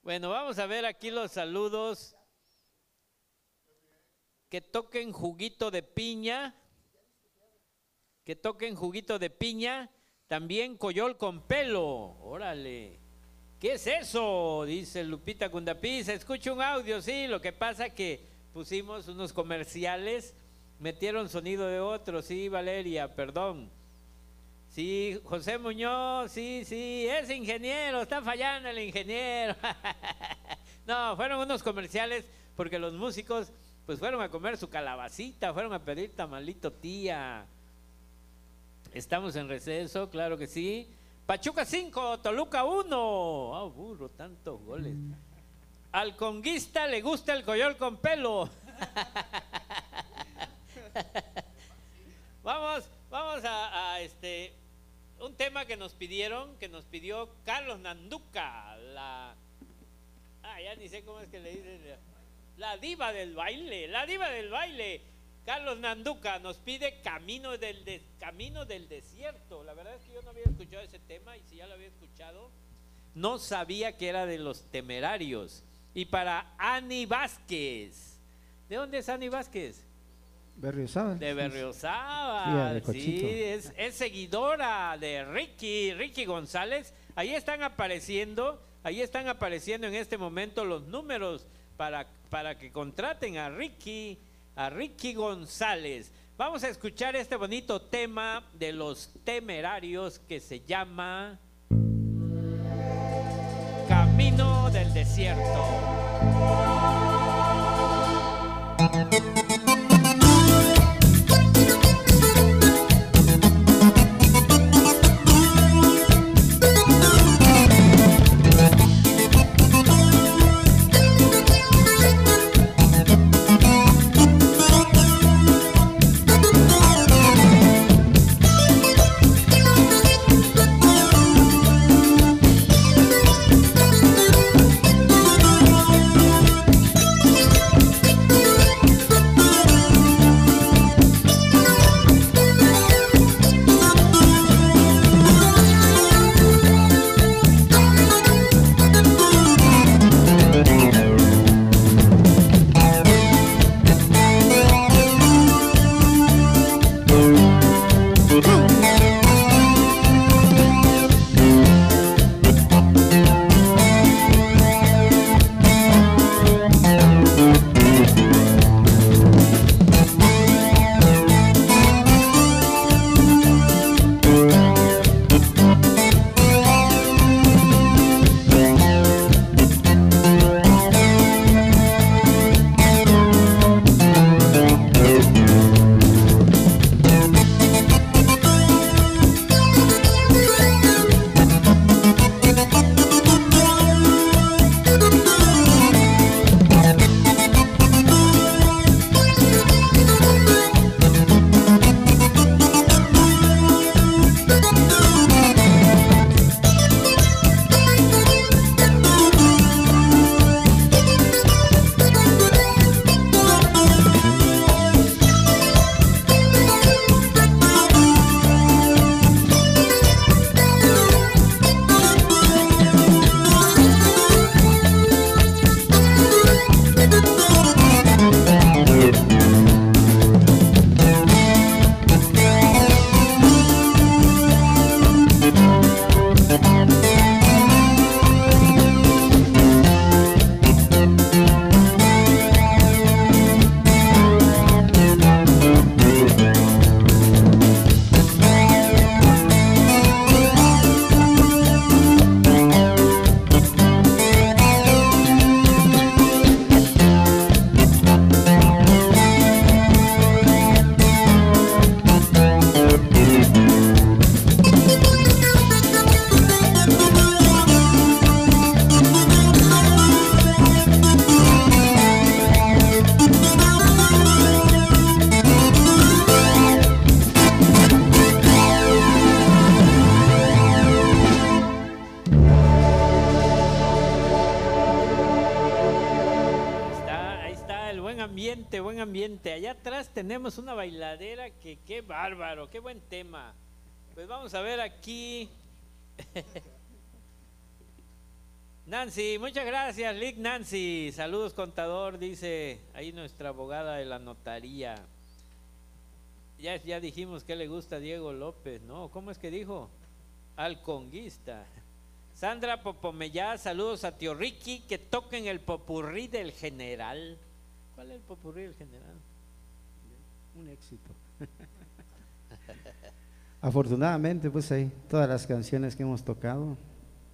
Bueno, vamos a ver aquí los saludos. Que toquen juguito de piña que toquen juguito de piña, también coyol con pelo. Órale. ¿Qué es eso? Dice Lupita Cundapí. Escucha un audio, sí. Lo que pasa que pusimos unos comerciales, metieron sonido de otro. Sí, Valeria, perdón. Sí, José Muñoz, sí, sí, es ingeniero, está fallando el ingeniero. no, fueron unos comerciales porque los músicos pues fueron a comer su calabacita, fueron a pedir tamalito tía. Estamos en receso, claro que sí. Pachuca 5, Toluca 1. Ah, burro, tantos goles. Al conguista le gusta el coyol con pelo. vamos, vamos a, a, este un tema que nos pidieron, que nos pidió Carlos Nanduca, la ah, ya ni sé cómo es que le dicen la diva del baile, la diva del baile. Carlos Nanduca nos pide Camino del, de, Camino del Desierto. La verdad es que yo no había escuchado ese tema y si ya lo había escuchado, no sabía que era de los temerarios. Y para Ani Vázquez. ¿De dónde es Ani Vázquez? Berriozábal. De Berriozábal. Sí, es seguidora de Ricky, Ricky González. Ahí están apareciendo, ahí están apareciendo en este momento los números para, para que contraten a Ricky, a Ricky González. Vamos a escuchar este bonito tema de los temerarios que se llama Camino del Desierto. Tenemos una bailadera que qué bárbaro, qué buen tema. Pues vamos a ver aquí. Nancy, muchas gracias, Lick Nancy. Saludos, contador, dice ahí nuestra abogada de la notaría. Ya, ya dijimos que le gusta a Diego López, ¿no? ¿Cómo es que dijo? Al conguista. Sandra Popomellá, saludos a Tío Ricky, que toquen el popurrí del general. ¿Cuál es el popurrí del general? Un éxito. Afortunadamente, pues ahí, todas las canciones que hemos tocado,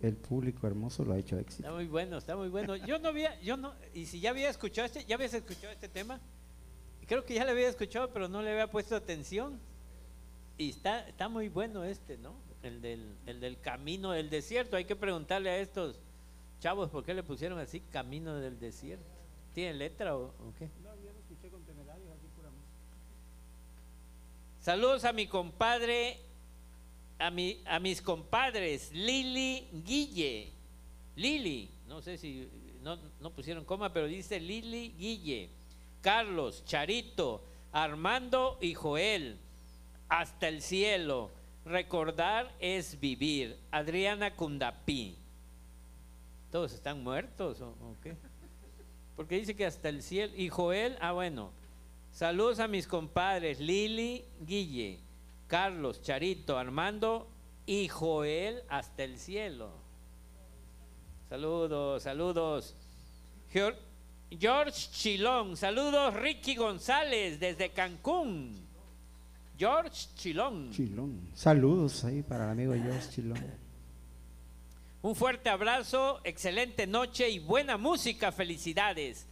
el público hermoso lo ha hecho éxito. Está muy bueno, está muy bueno. Yo no había, yo no, y si ya había escuchado este, ya habías escuchado este tema, creo que ya le había escuchado, pero no le había puesto atención. Y está, está muy bueno este, ¿no? El del, el del camino del desierto. Hay que preguntarle a estos chavos por qué le pusieron así camino del desierto. ¿Tiene letra o, o qué? Saludos a mi compadre, a, mi, a mis compadres, Lili Guille. Lili, no sé si no, no pusieron coma, pero dice Lili Guille. Carlos, Charito, Armando y Joel. Hasta el cielo. Recordar es vivir. Adriana Cundapí. ¿Todos están muertos o, o qué? Porque dice que hasta el cielo. Y Joel, ah, bueno. Saludos a mis compadres Lili, Guille, Carlos, Charito, Armando y Joel hasta el cielo. Saludos, saludos. Geor- George Chilón, saludos Ricky González desde Cancún. George Chilón. Chilón. Saludos ahí para el amigo George Chilón. Un fuerte abrazo, excelente noche y buena música, felicidades.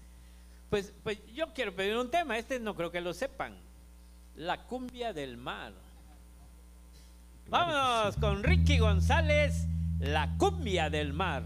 Pues, pues yo quiero pedir un tema, este no creo que lo sepan. La cumbia del mar. Vámonos con Ricky González, la cumbia del mar.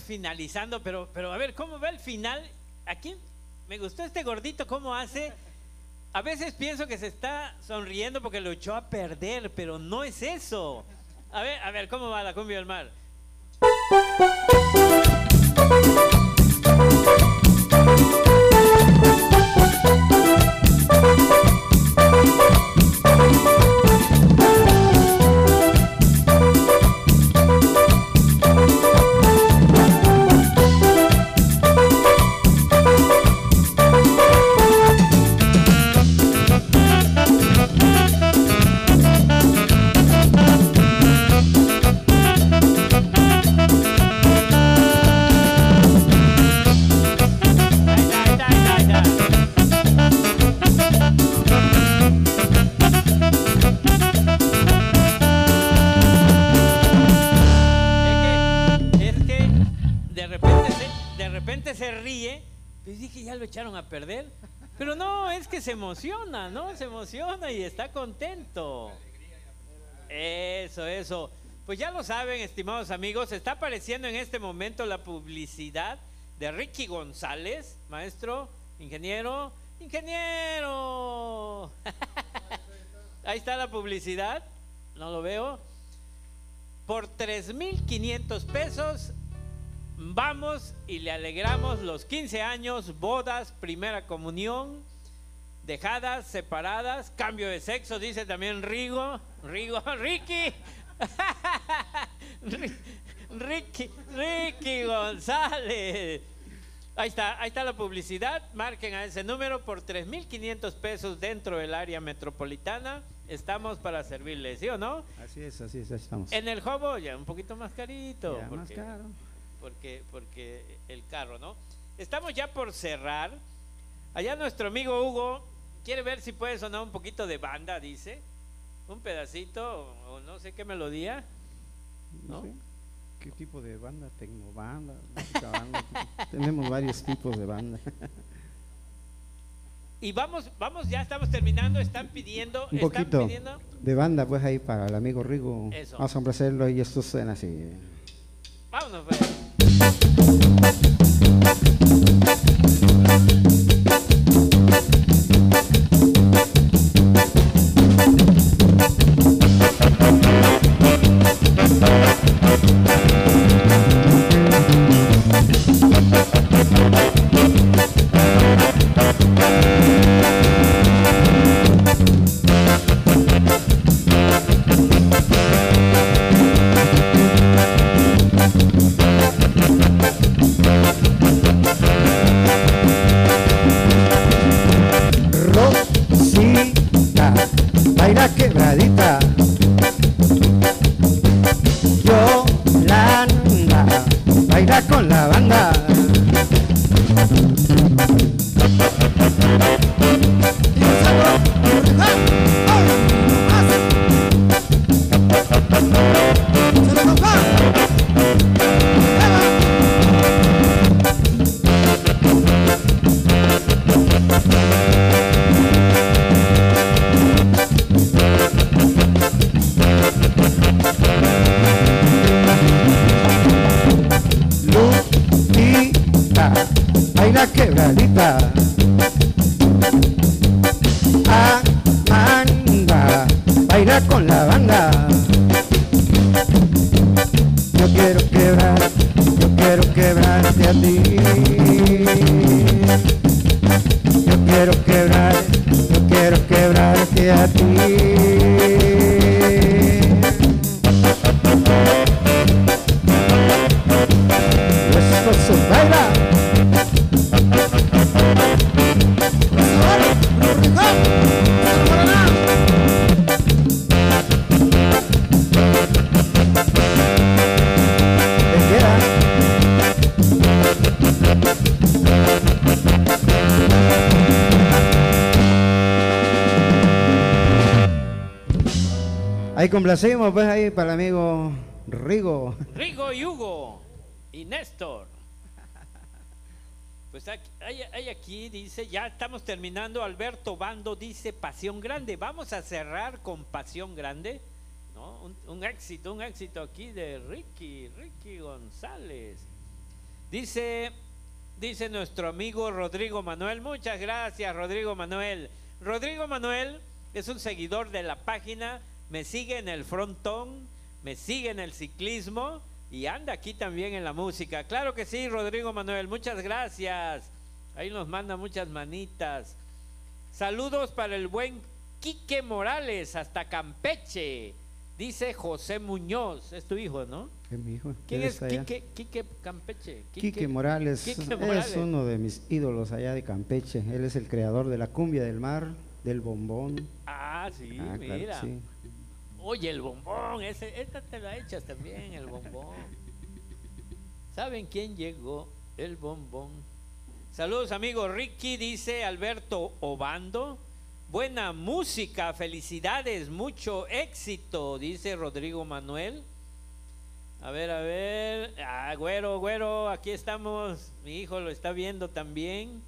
Finalizando, pero, pero a ver, ¿cómo va el final? Aquí me gustó este gordito, ¿cómo hace? A veces pienso que se está sonriendo porque lo echó a perder, pero no es eso. A ver, a ver, ¿cómo va la cumbia del mar? Perder. Pero no, es que se emociona, ¿no? Se emociona y está contento. Eso, eso. Pues ya lo saben, estimados amigos, está apareciendo en este momento la publicidad de Ricky González, maestro, ingeniero, ingeniero. Ahí está la publicidad, no lo veo. Por 3.500 pesos vamos y le alegramos los 15 años, bodas, primera comunión, dejadas, separadas, cambio de sexo, dice también Rigo, Rigo, Ricky. Ri- Ricky, Ricky González. Ahí está, ahí está la publicidad. Marquen a ese número por 3.500 pesos dentro del área metropolitana. Estamos para servirles, ¿sí o no? Así es, así es, así estamos. En el Jobo ya un poquito más carito. Ya, más porque- caro. Porque, porque el carro, ¿no? Estamos ya por cerrar. Allá nuestro amigo Hugo quiere ver si puede sonar un poquito de banda, dice. Un pedacito, o, no sé qué melodía. No ¿no? sé, ¿Qué tipo de banda? Tecnobanda, música banda. Tenemos varios tipos de banda. Y vamos, vamos, ya estamos terminando. Están pidiendo, Un están poquito pidiendo. de banda, pues ahí para el amigo Rigo. Eso. Vamos a complacerlo y esto suena así. Vámonos, pues. Complacimos, pues ahí para el amigo Rigo. Rigo y Hugo y Néstor. Pues hay, hay aquí, dice, ya estamos terminando. Alberto Bando dice Pasión Grande. Vamos a cerrar con Pasión Grande. ¿no? Un, un éxito, un éxito aquí de Ricky, Ricky González. Dice, dice nuestro amigo Rodrigo Manuel. Muchas gracias, Rodrigo Manuel. Rodrigo Manuel es un seguidor de la página. Me sigue en el frontón, me sigue en el ciclismo y anda aquí también en la música. Claro que sí, Rodrigo Manuel. Muchas gracias. Ahí nos manda muchas manitas. Saludos para el buen Quique Morales hasta Campeche. Dice José Muñoz. Es tu hijo, ¿no? ¿Qué, mi hijo? ¿Quién ¿Quién es? Quique, Quique Campeche? Quique Morales Quique Morales. es uno de mis ídolos allá de Campeche. Él es el creador de la cumbia del mar, del bombón. Ah, sí, Ah, claro mira. sí. Oye, el bombón, ese, esta te la echas también, el bombón. ¿Saben quién llegó? El bombón. Saludos, amigo Ricky, dice Alberto Obando. Buena música, felicidades, mucho éxito, dice Rodrigo Manuel. A ver, a ver. Ah, güero, güero, aquí estamos. Mi hijo lo está viendo también.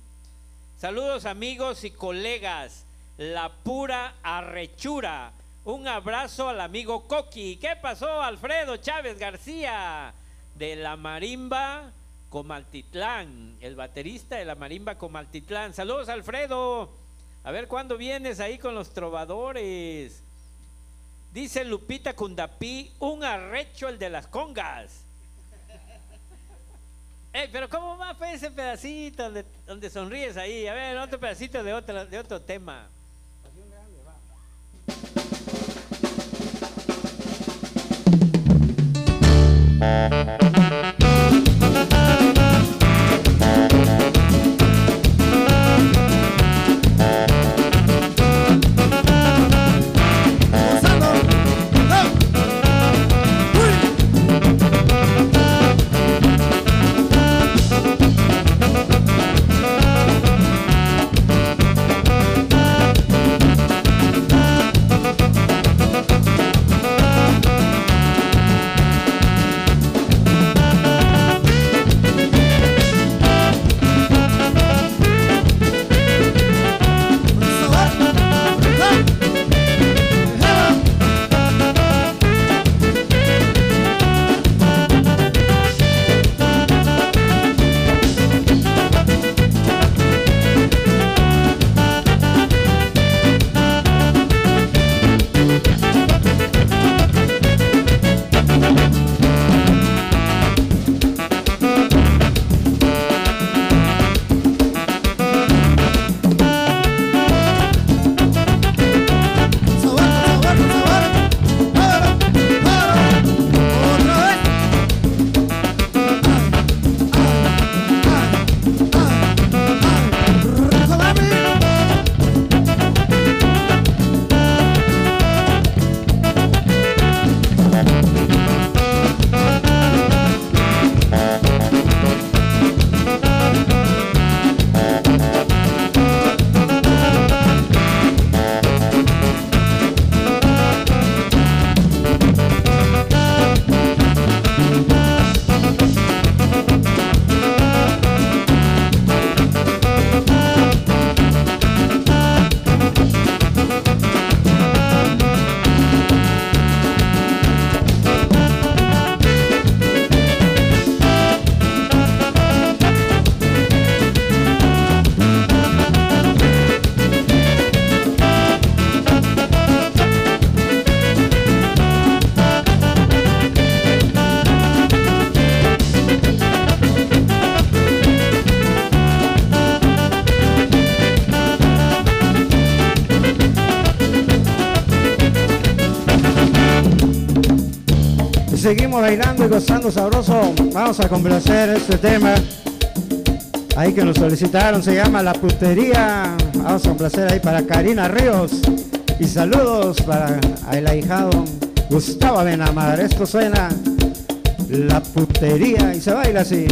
Saludos amigos y colegas, la pura arrechura. Un abrazo al amigo Coqui. ¿Qué pasó, Alfredo Chávez García? De la Marimba Comaltitlán, el baterista de la Marimba Comaltitlán. Saludos, Alfredo. A ver cuándo vienes ahí con los trovadores. Dice Lupita Cundapí, un arrecho el de las congas. Ey, pero ¿cómo va pues, ese pedacito donde, donde sonríes ahí? A ver, otro pedacito de otro, de otro tema. Y seguimos bailando y gozando sabroso. Vamos a complacer este tema. Ahí que nos solicitaron, se llama La Putería. Vamos a complacer ahí para Karina Ríos. Y saludos para el ahijado Gustavo Benamar. Esto suena La Putería y se baila así.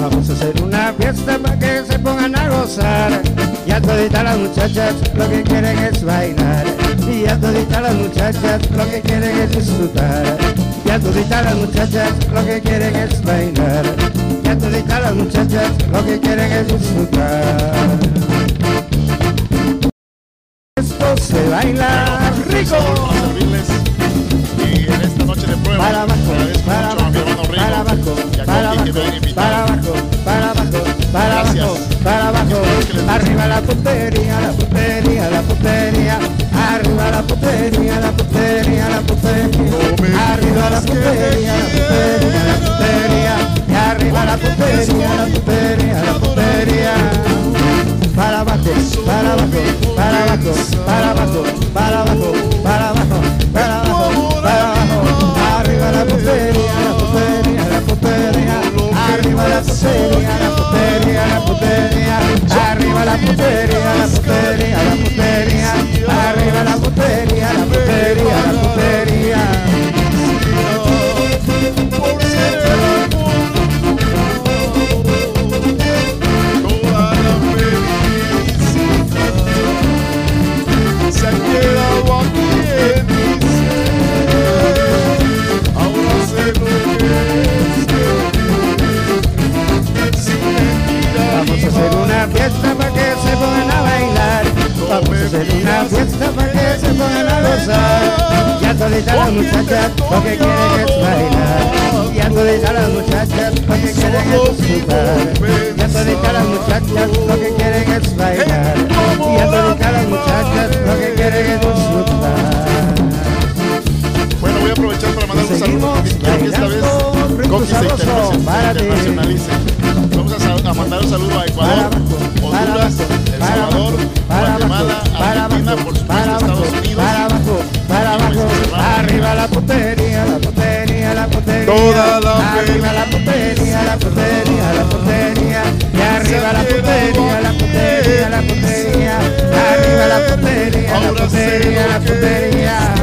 Vamos a hacer una fiesta para que se pongan a gozar. Ya toditas las muchachas lo que quieren es bailar. Y ya toditas las muchachas lo que quieren es disfrutar. Ya toditas las muchachas lo que quieren es bailar. Ya toditas las muchachas lo que quieren es disfrutar. Esto se baila rico. De prueba, Para abajo, para abajo, para abajo, para abajo, para abajo, para abajo, para abajo, para abajo. Arriba la putería, la putería, la putería. Arriba la putería, la putería, la putería. Arriba la putería, la putería, la putería. Arriba la putería, la putería, la putería. Para abajo, para abajo, para abajo, para abajo, para abajo, para abajo, la putería, la putería, la putería. Arriba la putería, la putería, la putería. Arriba la putería, la putería, la putería. Arriba la putería, la putería, la putería. Por ser el amor, Vamos a hacer una fiesta para que se pongan a gozar. Ya toditas las muchachas lo que quieren es bailar. Ya toditas las muchachas lo que quieren es disfrutar. Ya toditas las muchachas lo que quieren es bailar. Ya toditas las muchachas lo que quieren es disfrutar. Bueno, voy a aprovechar para mandar un saludo porque quiero que esta vez rico Coqui se internacionalice. Vamos a, mandar un saludo a Ecuador, Honduras, El para Salvador, abajo, para Guatemala, abajo, para Argentina, abajo, por supuesto para abajo, Estados Unidos. para abajo, para abajo, arriba la putería, la putería, la putería, Toda la arriba la putería, la putería, la putería, y arriba la putería, la putería, la putería, arriba la putería, la putería, la putería.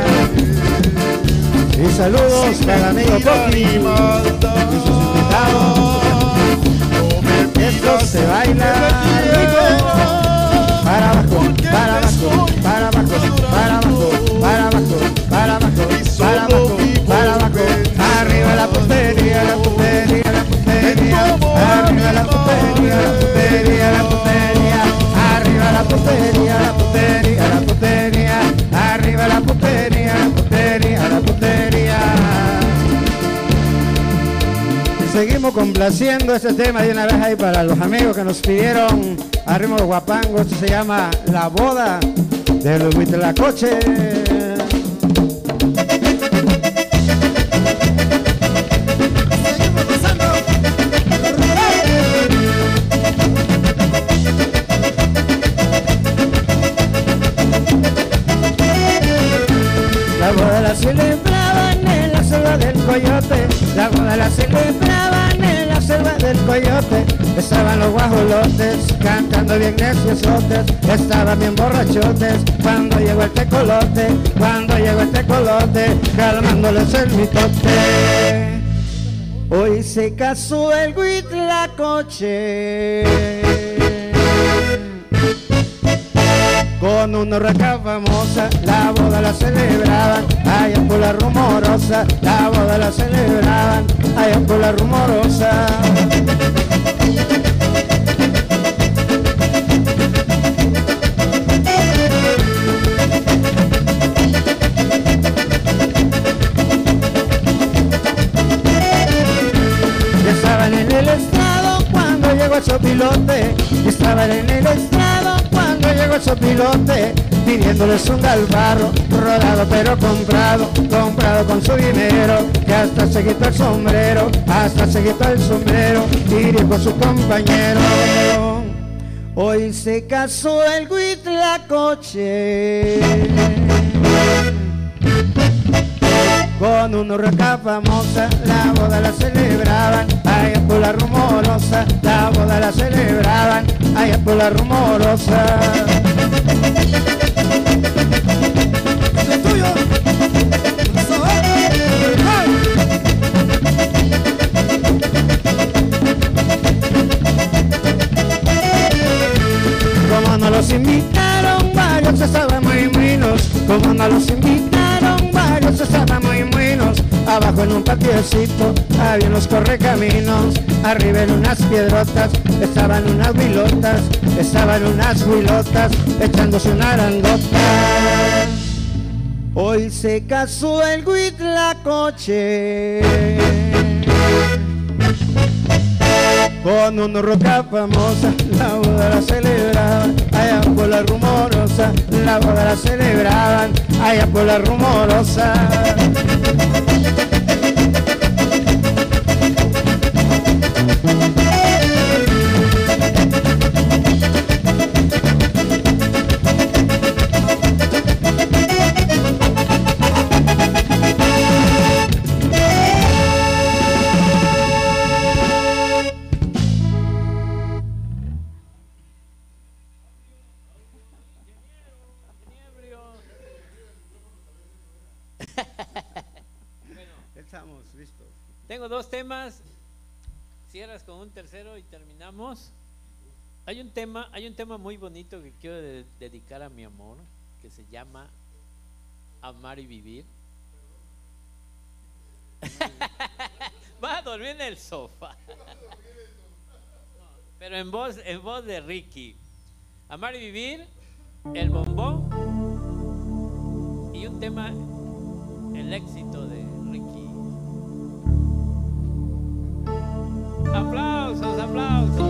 Y saludos para el amigo Coqui. y sus invitados. Esto se baila putería, la putería, la putería. Arriba la putería, la putería, la putería. Y seguimos complaciendo este tema de una vez ahí para los amigos que nos pidieron a ritmo de guapango. Esto se llama La Boda de los Huitlacoche. La celebraban en la selva del coyote. Estaban los guajolotes cantando bien neciosotes. Estaban bien borrachotes cuando llegó el tecolote. Cuando llegó el tecolote, calmándoles el mitote. Hoy se casó el Huitlacoche con una raca famosa, la boda la celebraban, allá por la rumorosa, la boda la celebraban, allá por la rumorosa. Estaban en el estrado cuando llegó el sopilote. Ya estaban en el cuando llegó el sopilote. Pidiéndoles un galvarro, rodado pero comprado, comprado con su dinero. Que hasta se quitó el sombrero, hasta se quitó el sombrero. Y dijo su compañero. Hoy se casó el Huitlacoche con una urraca famosa, la boda la celebraban, allá por la rumorosa, la boda la celebraban, allá por la rumorosa. Como no los invitaron varios, se sabe muy menos. Como no los invitaron varios, se sabe muy Abajo en un patiecito había unos correcaminos. Arriba en unas piedrotas estaban unas huilotas. Estaban unas huilotas echándose una arandota. Hoy se casó el Huitlacoche con una roca famosa, la boda la celebraban, allá por la rumorosa, la boda la celebraban, allá por la rumorosa. Tercero y terminamos. Hay un tema, hay un tema muy bonito que quiero de- dedicar a mi amor, que se llama Amar y vivir. Va a dormir en el sofá. Pero en voz, en voz de Ricky. Amar y vivir, el bombón y un tema, el éxito de Aplausos, aplausos.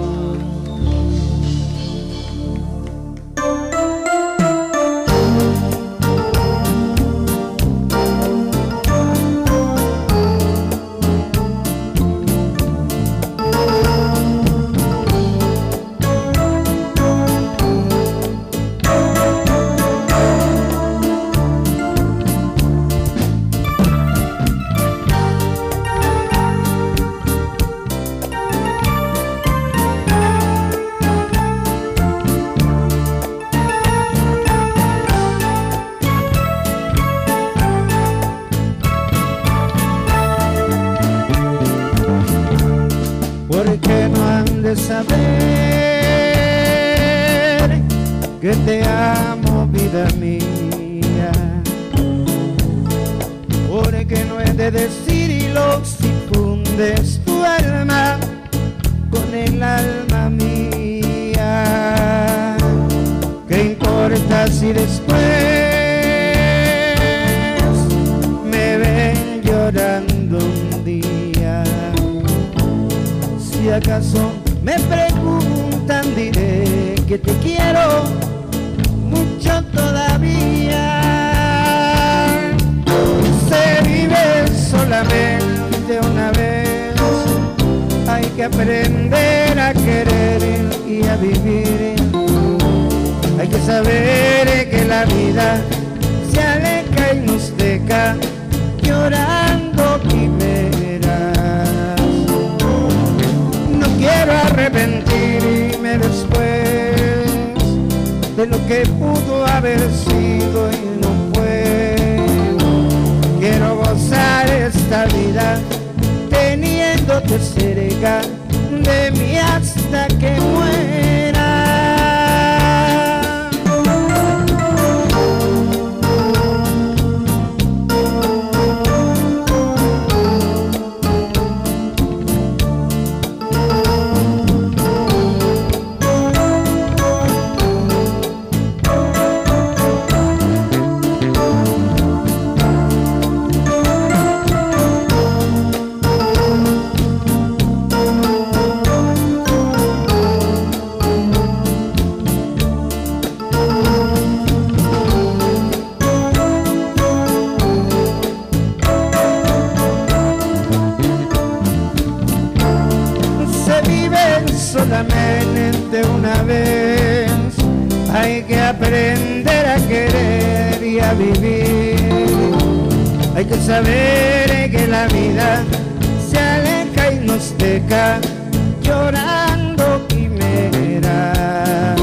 Se aleja y nos deja llorando quimeras. No quiero arrepentirme después de lo que pudo haber sido y no fue. Quiero gozar esta vida teniéndote cerca de mí hasta que muera. Que saber que la vida se aleja y nos deja llorando quimeras.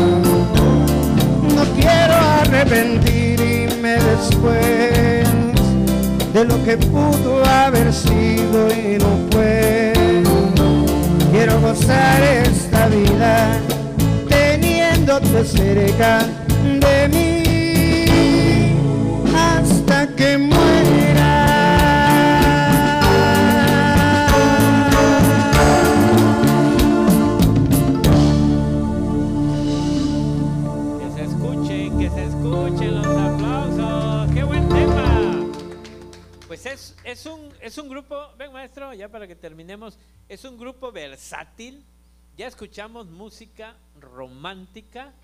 No quiero arrepentirme después de lo que pudo haber sido y no fue. Quiero gozar esta vida teniéndote cerca es, un, grupo, ven maestro, ya para que terminemos, es un grupo versátil. Ya escuchamos música romántica,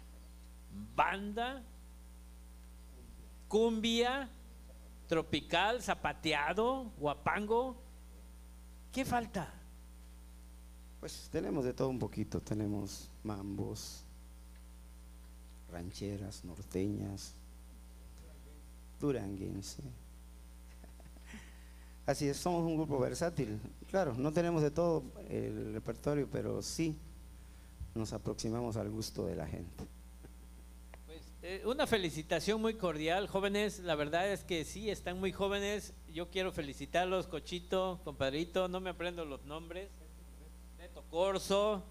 banda, cumbia, tropical, zapateado, guapango. ¿Qué falta? Pues tenemos de todo un poquito, tenemos mambos, rancheras, norteñas, duranguense. Así es, somos un grupo versátil. Claro, no tenemos de todo el repertorio, pero sí nos aproximamos al gusto de la gente. Pues, eh, una felicitación muy cordial, jóvenes. La verdad es que sí, están muy jóvenes. Yo quiero felicitarlos, Cochito, compadrito. No me aprendo los nombres. Neto Corso,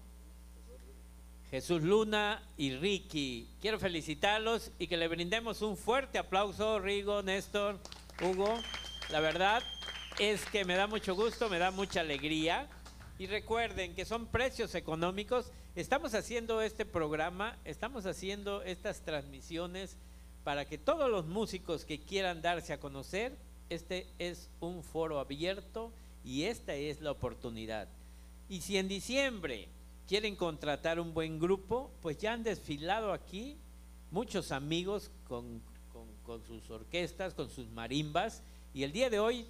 Jesús Luna y Ricky. Quiero felicitarlos y que le brindemos un fuerte aplauso, Rigo, Néstor, Hugo. La verdad es que me da mucho gusto, me da mucha alegría. Y recuerden que son precios económicos. Estamos haciendo este programa, estamos haciendo estas transmisiones para que todos los músicos que quieran darse a conocer, este es un foro abierto y esta es la oportunidad. Y si en diciembre quieren contratar un buen grupo, pues ya han desfilado aquí muchos amigos con, con- sus orquestas, con sus marimbas. Y el día de hoy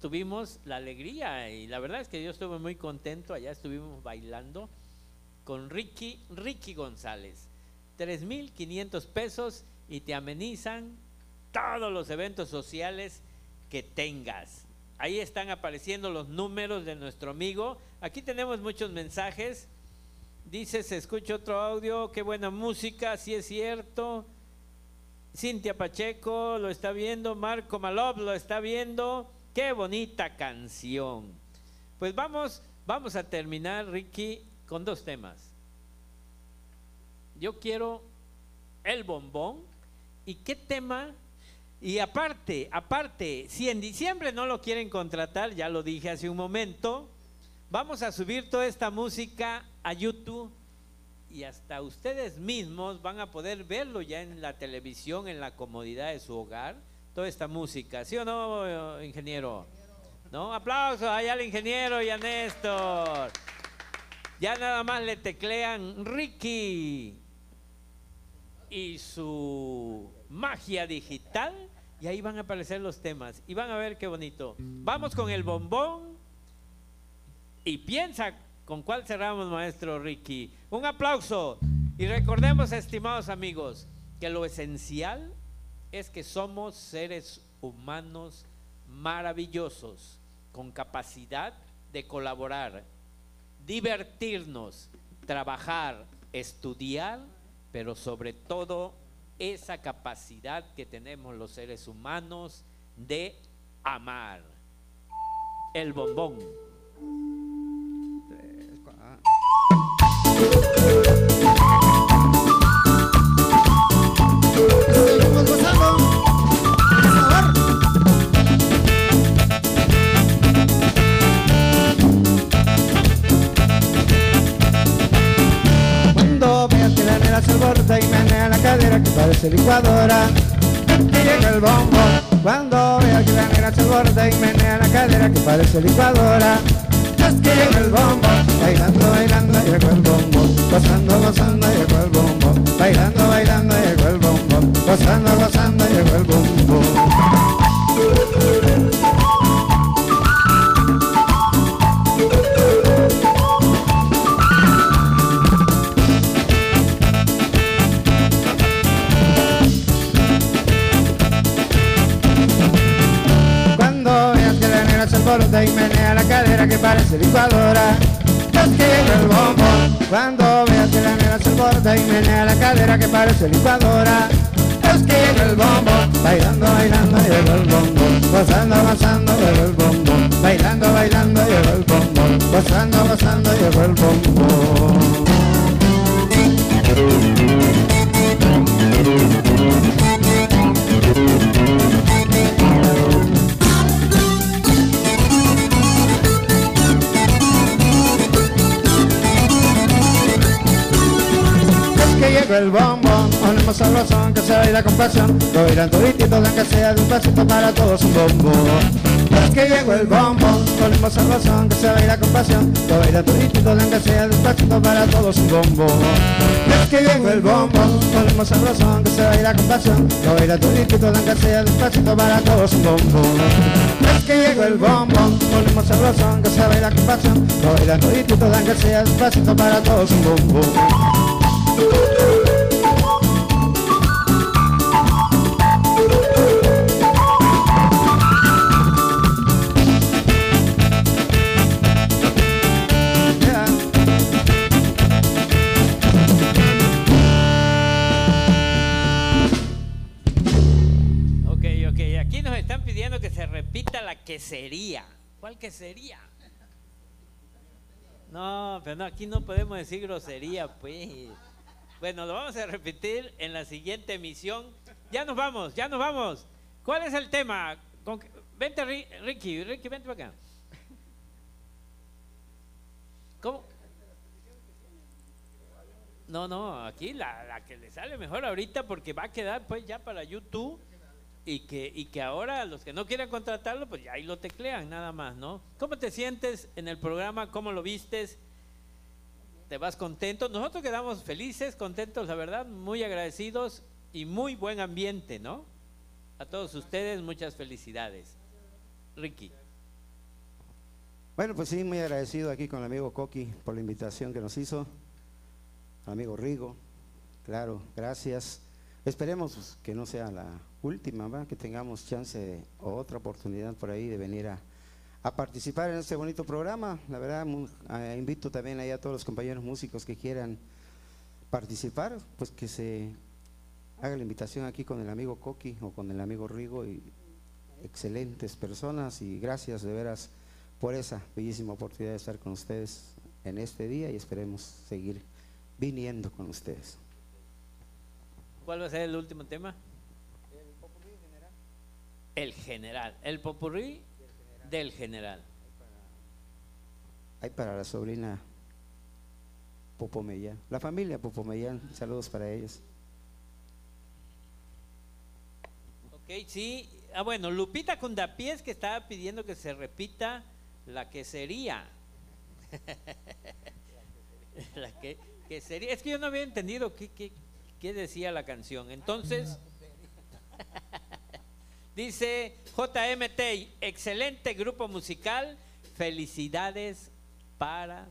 tuvimos la alegría y la verdad es que yo estuve muy contento. Allá estuvimos bailando con Ricky, Ricky González. 3.500 pesos y te amenizan todos los eventos sociales que tengas. Ahí están apareciendo los números de nuestro amigo. Aquí tenemos muchos mensajes. Dice, se escucha otro audio, qué buena música, sí es cierto. Cintia Pacheco lo está viendo, Marco Malov lo está viendo. Qué bonita canción. Pues vamos, vamos a terminar, Ricky, con dos temas. Yo quiero el bombón y qué tema. Y aparte, aparte, si en diciembre no lo quieren contratar, ya lo dije hace un momento, vamos a subir toda esta música a YouTube y hasta ustedes mismos van a poder verlo ya en la televisión, en la comodidad de su hogar, toda esta música. ¿Sí o no, ingeniero? ¿No? Aplausos allá al ingeniero y a Néstor. Ya nada más le teclean Ricky y su magia digital y ahí van a aparecer los temas y van a ver qué bonito. Vamos con el bombón y piensa con cuál cerramos, maestro Ricky. Un aplauso y recordemos, estimados amigos, que lo esencial es que somos seres humanos maravillosos, con capacidad de colaborar, divertirnos, trabajar, estudiar, pero sobre todo esa capacidad que tenemos los seres humanos de amar. El bombón. Parece licuadora. Que llega el bombo Cuando veas que la nena se alborota y menea la cadera que parece licuadora. Es que llega el bombo Bailando, bailando llegó el bombo. Gozando, gozando llegó el bombo. Bailando, bailando llegó el bombo. Gozando, gozando llegó el bombo alborota y menea la cadera que parece licuadora. Que llega el bombo Cuando veas que la nena se alborota y menea la cadera que parece licuadora. Que llega el bombo Bailando, bailando llegó el bombo Gozando, gozando llegó el bombo Bailando, bailando llegó el bombo Gozando, gozando llegó el bombo Es que llegó el bombo, ponemos sabrosón que se baila con pasión Lo bailan todititos aunque sea de un pasito para todos un bombo Es que llegó el bombón, el sabrosón que se baila con pasión. Lo baila toditito, la sea despacito para todos un bombón. Es que llegó el bombón, el sabrosón que se baila con pasión. Lo baila toditito, la sea despacito para todos un bombón. Es que llegó el bombón, el sabrosón que se baila con pasión. Lo baila toditito, la sea despacito para todos un bombón. Quesería. ¿Cuál quesería? No, pero aquí no podemos decir grosería, pues. Bueno, lo vamos a repetir en la siguiente emisión. Ya nos vamos, ya nos vamos. ¿Cuál es el tema? Vente, Ricky, Ricky, vente para acá. ¿Cómo? No, no, aquí la, la que le sale mejor ahorita porque va a quedar pues ya para YouTube y que, y que ahora los que no quieran contratarlo, pues ya ahí lo teclean nada más, ¿no? ¿Cómo te sientes en el programa? ¿Cómo lo vistes? ¿Te vas contento? Nosotros quedamos felices, contentos, la verdad, muy agradecidos y muy buen ambiente, ¿no? A todos ustedes, muchas felicidades. Ricky. Bueno, pues sí, muy agradecido aquí con el amigo Coqui por la invitación que nos hizo. amigo Rigo, claro, gracias. Esperemos que no sea la última, que tengamos chance o otra oportunidad por ahí de venir a, participar en este bonito programa. La verdad, invito también a todos los compañeros músicos que quieran participar, pues que se haga la invitación aquí con el amigo Coqui o con el amigo Rigo y excelentes personas y gracias de veras por esa bellísima oportunidad de estar con ustedes en este día y esperemos seguir viniendo con ustedes. ¿Cuál va a ser el último tema? El general. El popurrí del general. Hay para la sobrina Popomellán. La familia Popomellán. Saludos para ellos. Ok, sí. Ah, bueno, Lupita Cundapiés que estaba pidiendo que se repita la que sería. la que, sería. Es que yo no había entendido qué, qué, qué decía la canción. Entonces. Dice JMT, excelente grupo musical, felicidades para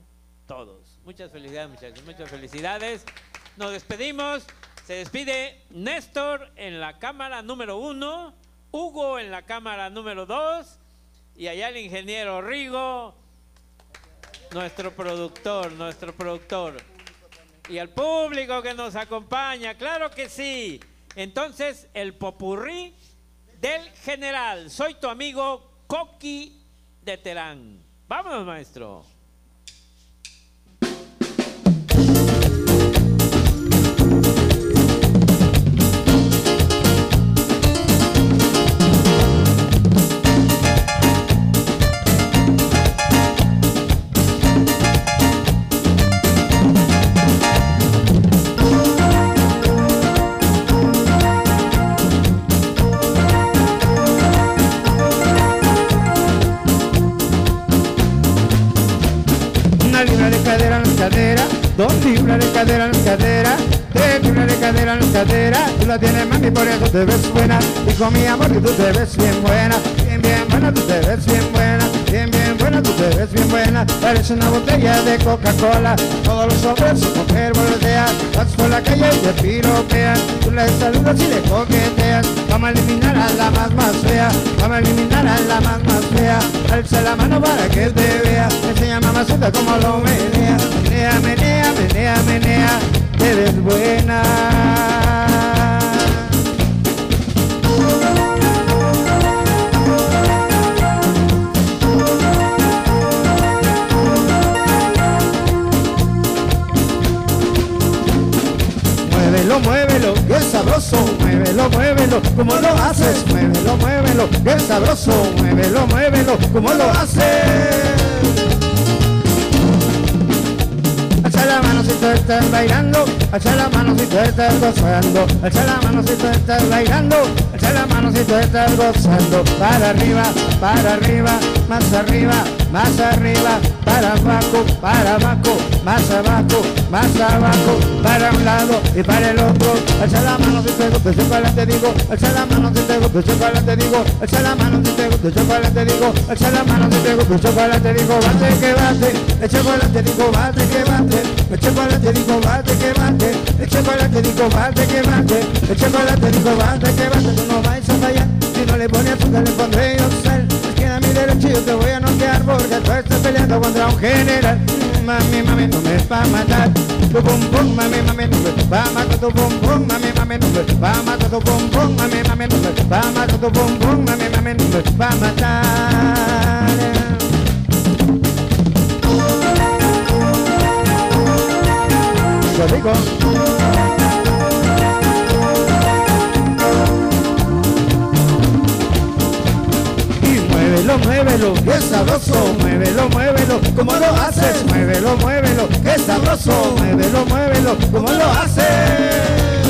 todos. Muchas felicidades, muchachos, muchas felicidades. Nos despedimos. Se despide Néstor en la cámara número uno, Hugo en la cámara número dos y allá el ingeniero Rigo, nuestro productor, nuestro productor. Y al público que nos acompaña, claro que sí. Entonces, el popurrí del general. Soy tu amigo Coqui de Terán. Vámonos, maestro. Dos libras de cadera en cadera, tres libras de cadera en cadera. Tú la tienes mami, por eso te ves buena. Con mi amor que tú te ves bien buena, bien bien buena, tú te ves bien buena, bien bien buena, tú te ves bien buena. Parece una botella de Coca-Cola. Todos los hombres su mujer vas por la calle y te piropean. Tú le saludas y le coqueteas. Vamos a eliminar a la más más fea, vamos a eliminar a la más más fea. Alza la mano para que te vea. Enseña mamacita como lo menea, menea menea, menea, menea, eres buena. Muévelo, muévelo, es sabroso, muévelo, muévelo, como lo haces, muévelo, muévelo, es sabroso, muévelo, muévelo, como lo haces. Alza la mano si tú estás bailando, alza la mano si tú estás gozando, alza la mano si tú estás bailando, Echa la mano si tú estás gozando. Para arriba, para arriba, más arriba, más arriba. Para abajo, para abajo, más abajo, más abajo. Para un lado y para el otro. Echa la mano si te gusta el chocolate, digo. Echa la mano si te gusta el chocolate, digo. Echa la mano si te gusta el chocolate, digo. Echa la mano si te gusta el chocolate, digo. Bate que bate, el chocolate, digo. Bate que bate, el chocolate, digo. Bate que bate, el chocolate, digo. Bate que bate, el chocolate, digo. Bate que bate. Tú no vais a fallar. Si no le pones azúcar, le pondré yo sal. A mi derecho yo te voy a noquear porque tú estás peleando contra un general. Mami, mami, no me va a matar. Tu pum pum, mami, mami, no me va a matar. Tu pum pum, mami, mami, no me va a matar. Tu pum pum, mami, mami, no me va a matar. Tu pum pum, mami, mami, no me va a matar. Yo digo. Muévelo, muévelo, que sabroso, muévelo, muévelo, como lo haces, muévelo, muévelo, que sabroso, muévelo, muévelo, como lo haces.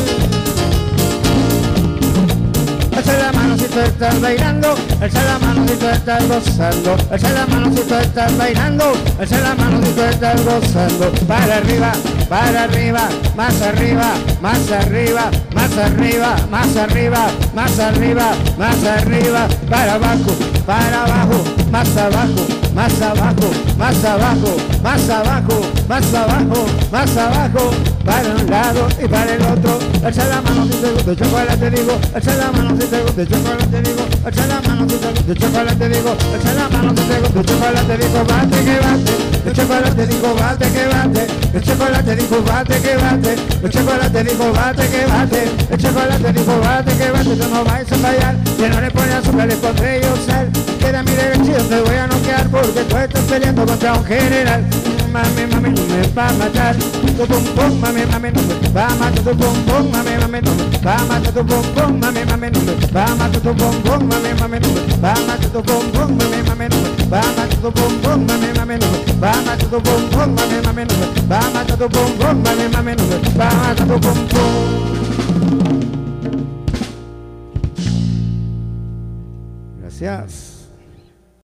Alza la mano si tú estás bailando, alza la mano si tú estás gozando, alza la mano si tú estás bailando, alza la mano si tú estás gozando. Para arriba, para arriba, más arriba, más arriba, más arriba, más arriba, más arriba, más arriba, para abajo, para abajo, más abajo, más abajo, más abajo, más abajo, más abajo, más abajo, para un lado y para el otro. Alza la mano si te gusta chocolate, digo, alza la mano si te gusta chocolate, digo, alza la mano si te gusta chocolate, digo, alza la mano si te gusta chocolate, digo, bate que bate, el chocolate digo, bate que bate, el chocolate digo, bate que bate, el chocolate digo, bate que bate, el chocolate digo, bate que bate, tú no vais a fallar, que no le pones azúcar, le pondré yo sal, queda mi derecho, te voy a noquear porque tú estás peleando contra un general. Mami, mami, no me va a matar. Tu pum pum, mami, mami, no me va a matar. Tu pum pum, mami, mami, no me va a matar. Tu pum pum, mami, mami, no me va a matar. Tu pum pum, mami, mami, no me va a matar. Tu pum pum, mami, mami, no me va a matar. Tu pum pum, mami, mami, no me va a matar. Tu pum pum, mami, mami, no me va a matar. Tu pum pum, mami, mami, no me va a matar. Tu pum pum. Gracias.